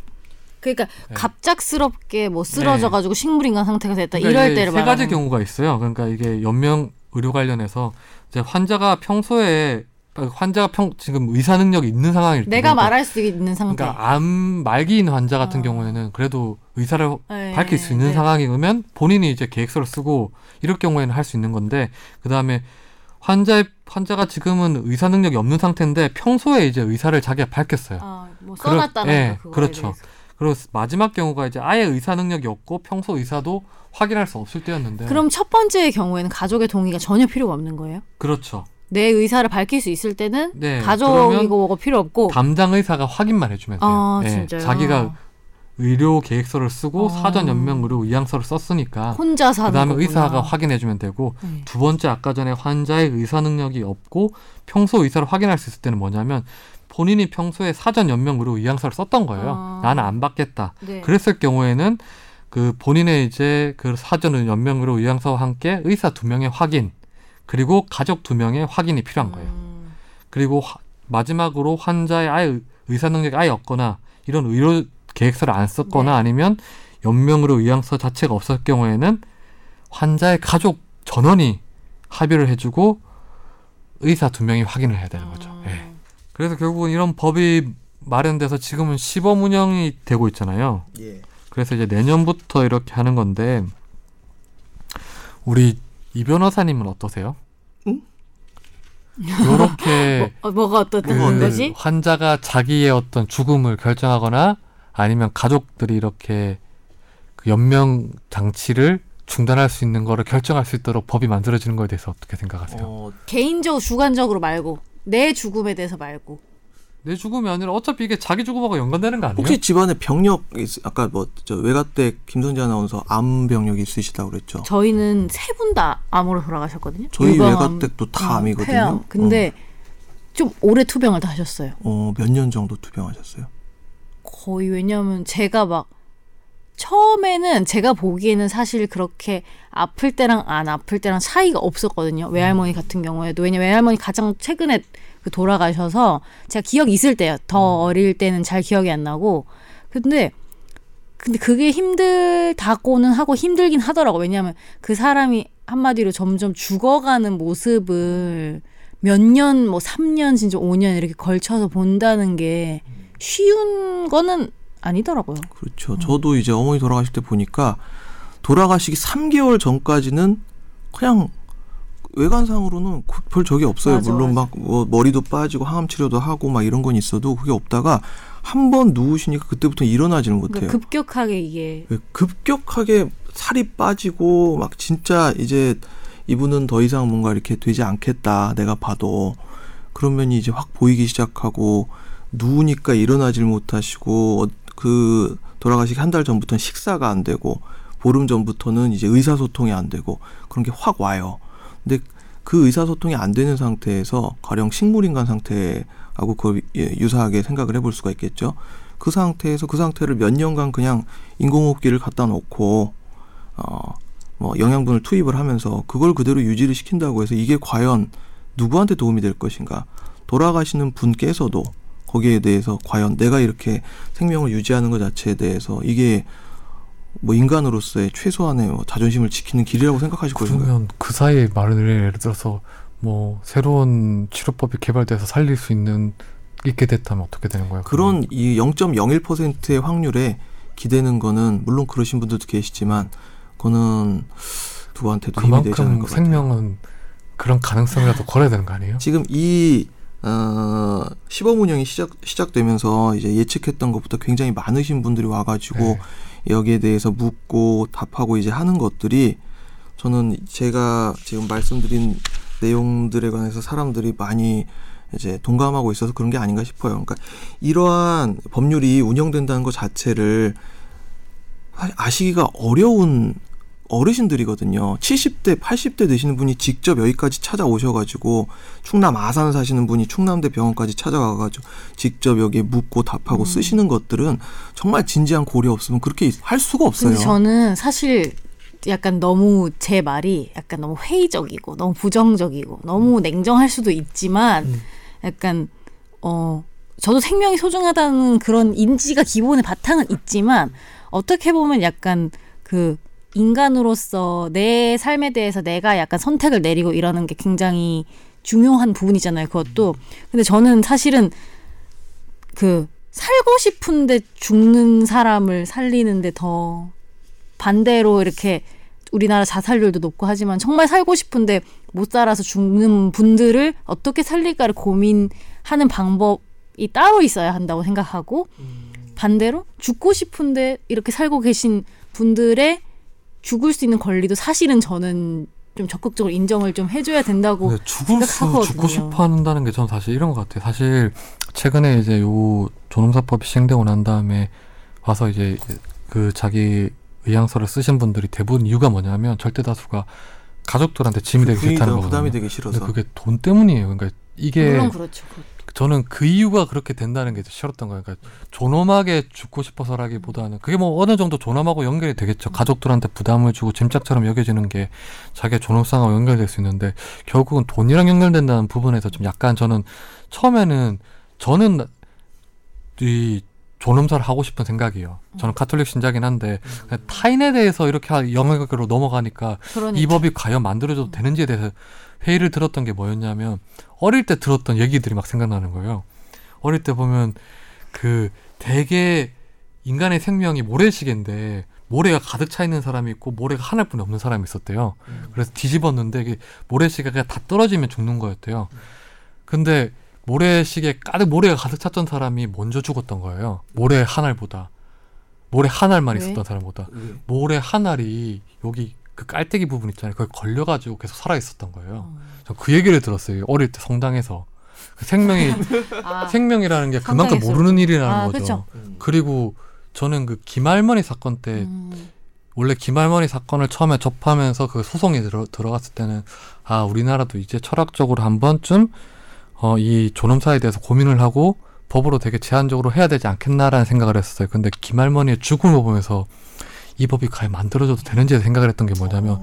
그러니까 네. 갑작스럽게 뭐 쓰러져 가지고 식물인간 상태가 됐다 그러니까 이럴 때를 세 가지 경우가 있어요. 그러니까 이게 연명 의료 관련해서 이제 환자가 평소에 환자가 평 지금 의사 능력이 있는 상황일 때 내가 그러니까, 말할 수 있는 상태. 그러니까 암 말기인 환자 같은 어. 경우에는 그래도 의사를 네, 밝힐 수 있는 네. 상황이면 본인이 이제 계획서를 쓰고 이럴 경우에는 할 수 있는 건데 그 다음에 환자의 환자가 지금은 의사 능력이 없는 상태인데 평소에 이제 의사를 자기가 밝혔어요. 아, 뭐 써놨다는 예, 거 그렇죠. 그리고 마지막 경우가 이제 아예 의사 능력이 없고 평소 의사도 확인할 수 없을 때였는데 그럼 첫 번째의 경우에는 가족의 동의가 전혀 필요가 없는 거예요? 그렇죠. 내 의사를 밝힐 수 있을 때는 네, 가족이고 뭐가 필요 없고 담당 의사가 확인만 해주면 돼요. 아 예, 진짜요? 자기가 의료 계획서를 쓰고 어. 사전 연명 의료 의향서를 썼으니까 혼자서 하는 그다음에 거구나. 의사가 확인해주면 되고 네. 두 번째 아까 전에 환자의 의사 능력이 없고 평소 의사를 확인할 수 있을 때는 뭐냐면 본인이 평소에 사전 연명 의료 의향서를 썼던 거예요. 아. 나는 안 받겠다. 네. 그랬을 경우에는 그 본인의 이제 그 사전 연명 의료 의향서와 함께 의사 두 명의 확인 그리고 가족 두 명의 확인이 필요한 거예요. 음. 그리고 화- 마지막으로 환자의 아예 의- 의사 능력이 아예 없거나 이런 의료 계획서를 안 썼거나 네. 아니면 연명으로 의향서 자체가 없을 경우에는 환자의 가족 전원이 합의를 해주고 의사 두 명이 확인을 해야 되는 거죠. 음. 예. 그래서 결국은 이런 법이 마련돼서 지금은 시범 운영이 되고 있잖아요. 예. 그래서 이제 내년부터 이렇게 하는 건데 우리 이 변호사님은 어떠세요? 응? 이렇게 뭐, 어, 뭐가 건 어때? 거지? 환자가 자기의 어떤 죽음을 결정하거나 아니면 가족들이 이렇게 그 연명 장치를 중단할 수 있는 거를 결정할 수 있도록 법이 만들어지는 거에 대해서 어떻게 생각하세요? 어, 개인적으로 주관적으로 말고 내 죽음에 대해서 말고 내 죽음이 아니라 어차피 이게 자기 죽음하고 연관되는 거 아니에요? 혹시 집안에 병력 있- 아까 뭐 저 외가댁 김선재 아나운서 암 병력이 있으시다고 그랬죠? 저희는 세 분 다 암으로 돌아가셨거든요. 저희 외가댁도 다 어, 암이거든요. 폐암. 근데 좀 오래 투병을 다 하셨어요. 어, 몇 년 정도 투병하셨어요? 거의 왜냐하면 제가 막 처음에는 제가 보기에는 사실 그렇게 아플 때랑 안 아플 때랑 차이가 없었거든요. 외할머니 같은 경우에도 왜냐면 외할머니 가장 최근에 그 돌아가셔서 제가 기억이 있을 때요. 더 어릴 때는 잘 기억이 안 나고 근데 근데 그게 힘들다고는 하고 힘들긴 하더라고. 왜냐하면 그 사람이 한마디로 점점 죽어가는 모습을 몇 년, 뭐 3년, 진짜 5년 이렇게 걸쳐서 본다는 게 쉬운 거는 아니더라고요. 그렇죠. 저도 이제 어머니 돌아가실 때 보니까 돌아가시기 3개월 전까지는 그냥 외관상으로는 그- 별 적이 없어요. 맞아, 물론 맞아. 막 뭐 머리도 빠지고 항암 치료도 하고 막 이런 건 있어도 그게 없다가 한 번 누우시니까 그때부터 일어나지는 못해요. 그러니까 급격하게 이게 왜 급격하게 살이 빠지고 막 진짜 이제 이분은 더 이상 뭔가 이렇게 되지 않겠다 내가 봐도 그런 면이 이제 확 보이기 시작하고 누우니까 일어나질 못하시고 어, 그 돌아가시기 한 달 전부터는 식사가 안 되고 보름 전부터는 이제 의사소통이 안 되고 그런 게 확 와요. 근데 그 의사소통이 안 되는 상태에서 가령 식물인간 상태하고 그 유사하게 생각을 해볼 수가 있겠죠. 그 상태에서 그 상태를 몇 년간 그냥 인공호흡기를 갖다 놓고 어 뭐 영양분을 투입을 하면서 그걸 그대로 유지를 시킨다고 해서 이게 과연 누구한테 도움이 될 것인가 돌아가시는 분께서도 거기에 대해서 과연 내가 이렇게 생명을 유지하는 것 자체에 대해서 이게 뭐 인간으로서의 최소한의 뭐 자존심을 지키는 길이라고 생각하실 것인가요? 그러면 그 사이에 말을 예를 들어서 뭐 새로운 치료법이 개발돼서 살릴 수 있는 있게 됐다면 어떻게 되는 거예요? 그런 이 0.01%의 확률에 기대는 거는 물론 그러신 분들도 계시지만 그거는 누구한테도 힘이 되지 않을 것 같아요. 생명은 그런 가능성이라도 걸어야 되는 거 아니에요? 지금 이 어, 시범 운영이 시작 시작되면서 이제 예측했던 것보다 굉장히 많으신 분들이 와가지고 네. 여기에 대해서 묻고 답하고 이제 하는 것들이 저는 제가 지금 말씀드린 내용들에 관해서 사람들이 많이 이제 동감하고 있어서 그런 게 아닌가 싶어요. 그러니까 이러한 법률이 운영된다는 것 자체를 아시기가 어려운 어르신들이거든요. 70대, 80대 되시는 분이 직접 여기까지 찾아오셔가지고 충남 아산 사시는 분이 충남대 병원까지 찾아가가지고 직접 여기에 묻고 답하고 음. 쓰시는 것들은 정말 진지한 고려 없으면 그렇게 할 수가 없어요. 근데 저는 사실 약간 너무 제 말이 약간 너무 회의적이고 너무 부정적이고 너무 냉정할 수도 있지만 음. 약간 어 저도 생명이 소중하다는 그런 인지가 기본의 바탕은 있지만 어떻게 보면 약간 그 인간으로서 내 삶에 대해서 내가 약간 선택을 내리고 이러는 게 굉장히 중요한 부분이잖아요. 그것도. 근데 저는 사실은 그 살고 싶은데 죽는 사람을 살리는데 더 반대로 이렇게 우리나라 자살률도 높고 하지만 정말 살고 싶은데 못 살아서 죽는 분들을 어떻게 살릴까를 고민하는 방법이 따로 있어야 한다고 생각하고 반대로 죽고 싶은데 이렇게 살고 계신 분들의 죽을 수 있는 권리도 사실은 저는 좀 적극적으로 인정을 좀 해줘야 된다고 근데 죽을 수 생각하거든요. 죽고 싶어 한다는 게 저는 사실 이런 것 같아요. 사실 최근에 이제 요 존엄사법이 시행되고 난 다음에 와서 이제 그 자기 의향서를 쓰신 분들이 대부분 이유가 뭐냐면 절대 다수가 가족들한테 짐이 되기 싫다는 분위기가 거거든요. 부담이 되기 근데 싫어서. 그게 돈 때문이에요. 그러니까 이게 물론 그렇죠. 저는 그 이유가 그렇게 된다는 게 싫었던 거예요. 그러니까 존엄하게 죽고 싶어서라기보다는 그게 뭐 어느 정도 존엄하고 연결이 되겠죠. 가족들한테 부담을 주고 짐짝처럼 여겨지는 게 자기의 존엄성하고 연결될 수 있는데 결국은 돈이랑 연결된다는 부분에서 좀 약간 저는 처음에는 저는 이 존엄사를 하고 싶은 생각이에요. 저는 카톨릭 신자긴 한데 그냥 타인에 대해서 이렇게 영역으로 넘어가니까 그러니까. 이 법이 과연 만들어져도 되는지에 대해서 회의를 들었던 게 뭐였냐면 어릴 때 들었던 얘기들이 막 생각나는 거예요. 어릴 때 보면 그 대개 인간의 생명이 모래시계인데 모래가 가득 차 있는 사람이 있고 모래가 하나뿐이 없는 사람이 있었대요. 그래서 뒤집었는데 이게 모래시계가 다 떨어지면 죽는 거였대요. 근데 모래시계 가득 모래가 가득 찼던 사람이 먼저 죽었던 거예요. 모래 한 알보다 모래 한 알만 왜? 있었던 사람보다 왜? 모래 한 알이 여기 그 깔때기 부분 있잖아요. 거기 걸려가지고 계속 살아 있었던 거예요. 음. 저그 얘기를 들었어요. 어릴 때 성당에서 그 생명이 아, 생명이라는 게 그만큼 성당에서. 모르는 일이라는 아, 거죠. 그쵸. 음. 그리고 저는 그 김할머니 사건 때 음. 원래 김할머니 사건을 처음에 접하면서 그 소송이 들어, 들어갔을 때는 아 우리나라도 이제 철학적으로 한 번쯤 어, 이 존엄사에 대해서 고민을 하고 법으로 되게 제한적으로 해야 되지 않겠나라는 생각을 했었어요. 근데 김할머니의 죽음을 보면서 이 법이 과연 만들어져도 되는지 생각을 했던 게 뭐냐면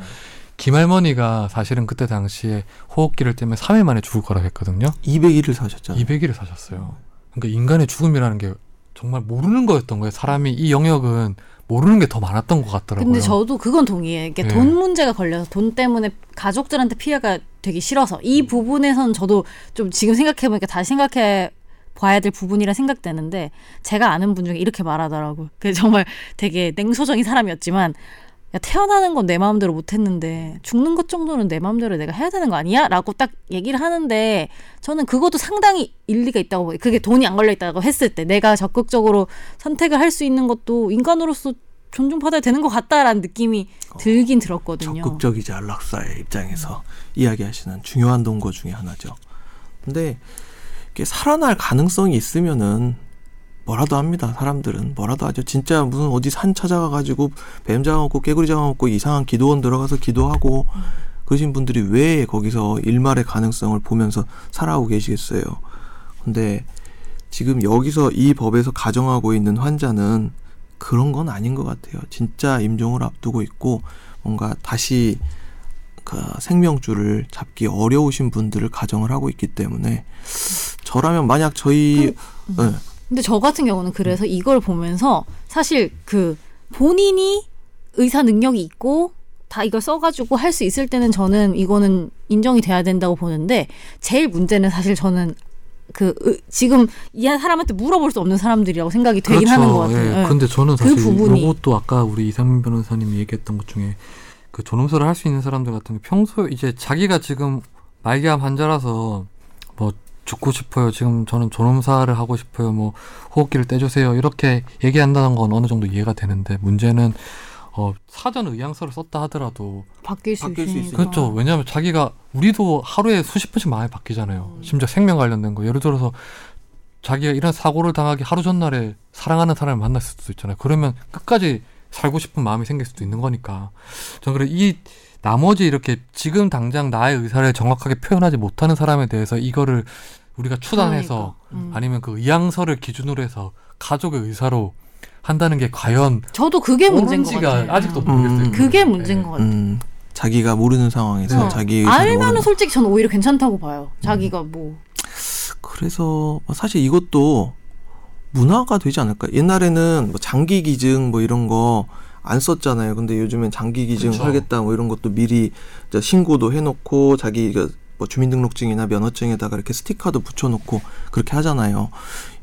김할머니가 사실은 그때 당시에 호흡기를 때문에 3일 만에 죽을 거라고 했거든요. 200일을 사셨잖아요. 200일을 사셨어요. 그러니까 인간의 죽음이라는 게 정말 모르는 거였던 거예요. 사람이 이 영역은 모르는 게 더 많았던 것 같더라고요. 근데 저도 그건 동의해요. 이게 예. 돈 문제가 걸려서 돈 때문에 가족들한테 피해가 되기 싫어서 이 부분에선 저도 좀 지금 생각해보니까 다시 생각해 봐야 될 부분이라 생각되는데 제가 아는 분 중에 이렇게 말하더라고요. 그 정말 되게 냉소적인 사람이었지만 야, 태어나는 건 내 마음대로 못했는데 죽는 것 정도는 내 마음대로 내가 해야 되는 거 아니야? 라고 딱 얘기를 하는데 저는 그것도 상당히 일리가 있다고 봐요. 그게 돈이 안 걸려 있다고 했을 때 내가 적극적으로 선택을 할 수 있는 것도 인간으로서 존중받아야 되는 것 같다라는 느낌이 들긴 들었거든요. 적극적이지 안락사의 입장에서 이야기하시는 중요한 동거 중에 하나죠. 근데 살아날 가능성이 있으면은 뭐라도 합니다. 사람들은 뭐라도 하죠. 진짜 무슨 어디 산 찾아가 가지고 뱀 잡아먹고 깨구리 잡아먹고 이상한 기도원 들어가서 기도하고 그러신 분들이 왜 거기서 일말의 가능성을 보면서 살아오고 계시겠어요. 근데 지금 여기서 이 법에서 가정하고 있는 환자는 그런 건 아닌 것 같아요. 진짜 임종을 앞두고 있고 뭔가 다시 그 생명줄을 잡기 어려우신 분들을 가정을 하고 있기 때문에 저라면 만약 저희 네. 근데 저 같은 경우는 그래서 이걸 보면서 사실 그 본인이 의사 능력이 있고 다 이걸 써가지고 할 수 있을 때는 저는 이거는 인정이 돼야 된다고 보는데 제일 문제는 사실 저는 그 의- 지금 이 사람한테 물어볼 수 없는 사람들이라고 생각이 되긴 하는 것 같아요. 예. 예. 근데 저는 그 사실 부분이. 이것도 아까 우리 이상민 변호사님이 얘기했던 것 중에 그 존엄사를 할 수 있는 사람들 같은 게 평소에 이제 자기가 지금 말기암 환자라서 뭐 죽고 싶어요. 지금 저는 존엄사를 하고 싶어요. 뭐 호흡기를 떼주세요. 이렇게 얘기한다는 건 어느 정도 이해가 되는데 문제는 어 사전 의향서를 썼다 하더라도 바뀔 수 바뀔 수 있으니까. 그렇죠. 왜냐하면 자기가 우리도 하루에 수십 번씩 마음이 바뀌잖아요. 심지어 생명 관련된 거. 예를 들어서 자기가 이런 사고를 당하기 하루 전날에 사랑하는 사람을 만났을 수도 있잖아요. 그러면 끝까지 살고 싶은 마음이 생길 수도 있는 거니까. 저는 그래 이 나머지 이렇게 지금 당장 나의 의사를 정확하게 표현하지 못하는 사람에 대해서 이거를 우리가 추단해서 그러니까. 음. 아니면 그 의향서를 기준으로 해서 가족의 의사로 한다는 게 과연 저도 그게 문제인 것 같아요. 아직도 음. 모르겠어요. 음. 그게 문제인 것 같아요. 음, 자기가 모르는 상황에서 어. 자기 알면은 모르는 솔직히 저는 오히려 괜찮다고 봐요. 자기가 뭐 그래서 사실 이것도 문화가 되지 않을까? 옛날에는 뭐 장기 기증 뭐 이런 거 안 썼잖아요. 근데 요즘엔 장기 기증 그쵸. 하겠다 뭐 이런 것도 미리 신고도 해놓고 자기가 뭐 주민등록증이나 면허증에다가 이렇게 스티커도 붙여놓고 그렇게 하잖아요.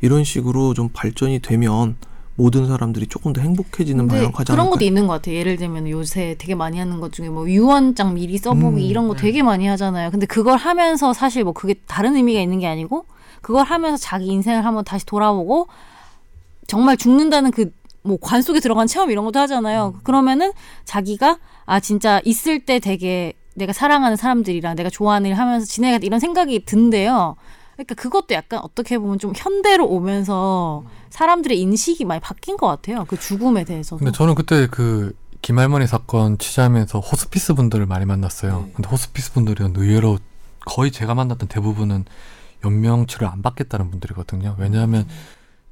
이런 식으로 좀 발전이 되면 모든 사람들이 조금 더 행복해지는 방향 가지 그런 않을까? 것도 있는 것 같아요. 예를 들면 요새 되게 많이 하는 것 중에 뭐 유언장 미리 써보기 음, 이런 거 네. 되게 많이 하잖아요. 근데 그걸 하면서 사실 뭐 그게 다른 의미가 있는 게 아니고 그걸 하면서 자기 인생을 한번 다시 돌아보고 정말 죽는다는 그 뭐관 속에 들어간 체험 이런 것도 하잖아요. 음. 그러면은 자기가 아 진짜 있을 때 되게 내가 사랑하는 사람들이랑 내가 좋아하는 일 하면서 지내겠다 이런 생각이 든대요. 그러니까 그것도 약간 어떻게 보면 좀 현대로 오면서 사람들의 인식이 많이 바뀐 것 같아요. 그 죽음에 대해서도. 근데 저는 그때 그 김할머니 사건 취재하면서 호스피스 분들을 많이 만났어요. 네. 근데 호스피스 분들은 의외로 거의 제가 만났던 대부분은 연명치를 안 받겠다는 분들이거든요. 왜냐하면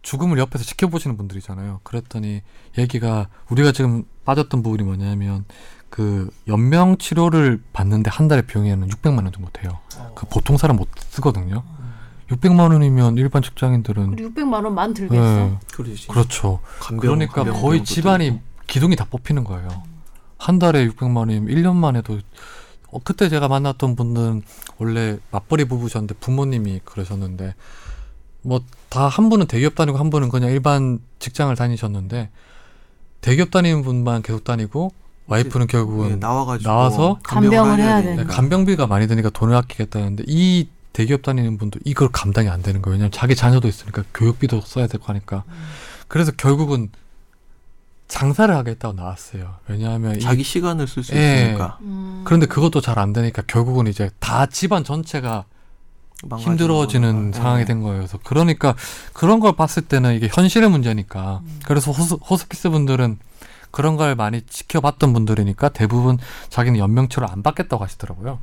죽음을 옆에서 지켜보시는 분들이잖아요. 그랬더니 얘기가 우리가 지금 빠졌던 부분이 뭐냐면 그 연명 치료를 받는데 한 달에 비용에는 600만 원 정도 돼요. 그 보통 사람 못 쓰거든요. 600만 원이면 일반 직장인들은 우리 600만 원만 들겠어. 네, 그러지. 그렇죠. 간병, 그러니까 간병 거의 집안이 들고. 기둥이 다 뽑히는 거예요. 한 달에 600만 원이면 1년만 해도 어, 그때 제가 만났던 분들은 원래 맞벌이 부부셨는데 부모님이 그러셨는데 뭐 다 한 분은 대기업 다니고 한 분은 그냥 일반 직장을 다니셨는데 대기업 다니는 분만 계속 다니고 와이프는 예, 결국은 나와가지고 나와서 간병을 해야 되니까. 되니까. 간병비가 많이 드니까 돈을 아끼겠다는데 이 대기업 다니는 분도 이걸 감당이 안 되는 거예요. 왜냐면 자기 자녀도 있으니까 교육비도 써야 되고 하니까. 그래서 결국은 장사를 하겠다고 나왔어요. 왜냐하면 이- 자기 시간을 쓸수 예. 있으니까 음. 그런데 그것도 잘 안 되니까 결국은 이제 다 집안 전체가 힘들어지는. 상황이 예. 된 거예요. 그래서 그러니까 그런 걸 봤을 때는 이게 현실의 문제니까. 음. 그래서 호스, 호스피스 분들은 그런 걸 많이 지켜봤던 분들이니까 대부분 자기는 연명치를 안 받겠다고 하시더라고요.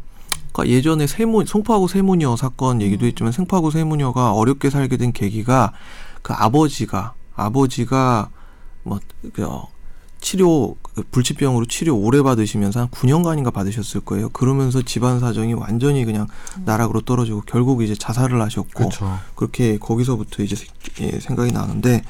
그러니까 예전에 세모 송파구 세모녀 사건 얘기도 음. 했지만 송파구 세모녀가 어렵게 살게 된 계기가 그 아버지가 아버지가 뭐 그, 어, 치료 그 불치병으로 치료 오래 받으시면서 한 9년간인가 받으셨을 거예요. 그러면서 집안 사정이 완전히 그냥 음. 나락으로 떨어지고 결국 이제 자살을 하셨고 그렇죠. 그렇게 거기서부터 이제 세- 예, 생각이 나는데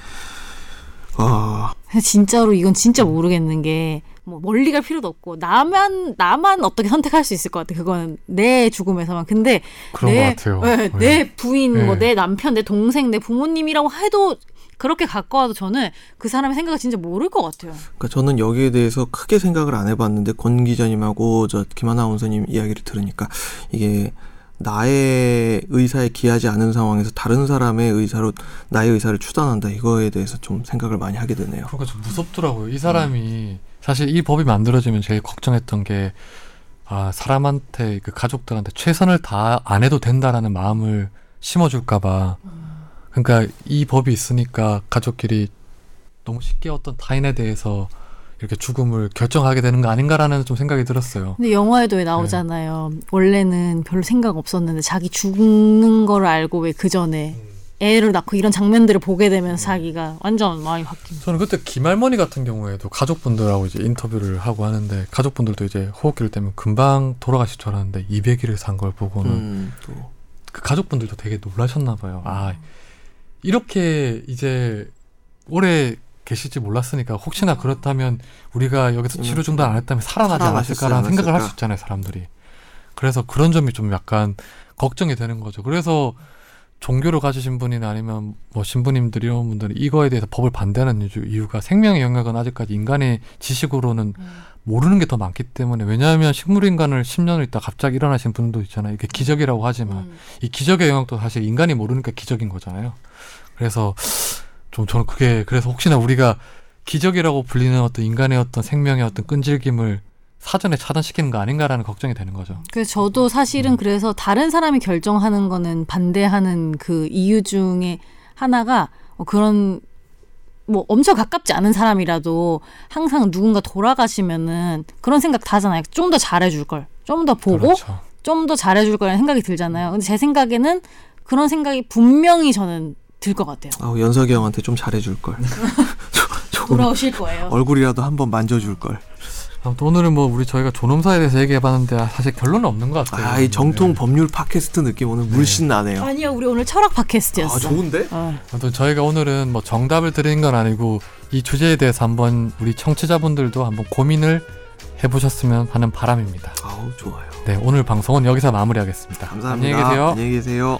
아 진짜로 이건 진짜 모르겠는 게 뭐 멀리 갈 필요도 없고 나만 나만 어떻게 선택할 수 있을 것 같아. 그거는 내 죽음에서만. 근데 그런 내, 것 같아요. 네, 네. 내 부인, 뭐 네. 내 남편, 내 동생, 내 부모님이라고 해도 그렇게 가까워도 저는 그 사람의 생각을 진짜 모를 것 같아요. 그러니까 저는 여기에 대해서 크게 생각을 안 해봤는데 권 기자님하고 저 김하나 원사님 이야기를 들으니까 이게 나의 의사에 기하지 않은 상황에서 다른 사람의 의사로 나의 의사를 추단한다 이거에 대해서 좀 생각을 많이 하게 되네요. 그러니까 좀 무섭더라고요. 이 사람이 사실 이 법이 만들어지면 제일 걱정했던 게 아, 사람한테 그 가족들한테 최선을 다 안 해도 된다라는 마음을 심어줄까봐. 그러니까 이 법이 있으니까 가족끼리 너무 쉽게 어떤 타인에 대해서 이렇게 죽음을 결정하게 되는 거 아닌가라는 좀 생각이 들었어요. 근데 영화에도 왜 나오잖아요. 원래는 별로 생각 없었는데 자기 죽는 거를 알고 왜 그 전에 애를 낳고 이런 장면들을 보게 되면서 자기가 완전 마음이 바뀐. 저는 그때 김할머니 같은 경우에도 가족분들하고 이제 인터뷰를 하고 하는데 가족분들도 이제 호흡기를 때문에 금방 돌아가실 줄 알았는데 200일을 산 걸 보고는 음, 또그 가족분들도 되게 놀라셨나 봐요. 아 이렇게 이제 오래 계실지 몰랐으니까 혹시나 그렇다면 우리가 여기서 음. 치료 중단 안 했다면 살아나지 않았을까라는 생각을 할 수? 있잖아요, 사람들이. 그래서 그런 점이 좀 약간 걱정이 되는 거죠. 그래서 종교를 가지신 분이나 아니면 뭐 신부님들 이런 분들은 이거에 대해서 법을 반대하는 이유- 이유가 생명의 영역은 아직까지 인간의 지식으로는 모르는 게 더 많기 때문에 왜냐하면 식물인간을 10년을 있다 갑자기 일어나신 분도 있잖아요. 이게 기적이라고 하지만 음. 이 기적의 영역도 사실 인간이 모르니까 기적인 거잖아요. 그래서 좀 저는 그게 그래서 혹시나 우리가 기적이라고 불리는 어떤 인간의 어떤 생명의 어떤 끈질김을 사전에 차단시키는 거 아닌가라는 걱정이 되는 거죠. 그래서 저도 사실은 음. 그래서 다른 사람이 결정하는 거는 반대하는 그 이유 중에 하나가 어, 그런 뭐 엄청 가깝지 않은 사람이라도 항상 누군가 돌아가시면은 그런 생각 다 하잖아요. 좀 더 잘해줄 걸, 좀 더 보고 그렇죠. 좀더 잘해줄 거라는 생각이 들잖아요. 근데 제 생각에는 그런 생각이 분명히 저는 들 것 같아요. 아우 연석이 형한테 좀 잘해줄 걸. 조금 돌아오실 거예요. 얼굴이라도 한번 만져줄 걸. 아무튼 오늘은 뭐 우리 저희가 존엄사에 대해서 얘기해봤는데 아, 사실 결론은 없는 것 같아요. 아, 이 정통 네. 법률 팟캐스트 느낌 오늘 물씬 나네요. 아니요, 우리 오늘 철학 팟캐스트였어. 아, 좋은데? 어. 아무튼 저희가 오늘은 뭐 정답을 드리는 건 아니고 이 주제에 대해서 한번 우리 청취자분들도 한번 고민을 해보셨으면 하는 바람입니다. 아우 좋아요. 네, 오늘 방송은 여기서 마무리하겠습니다. 감사합니다. 안녕히 계세요. 안녕히 계세요.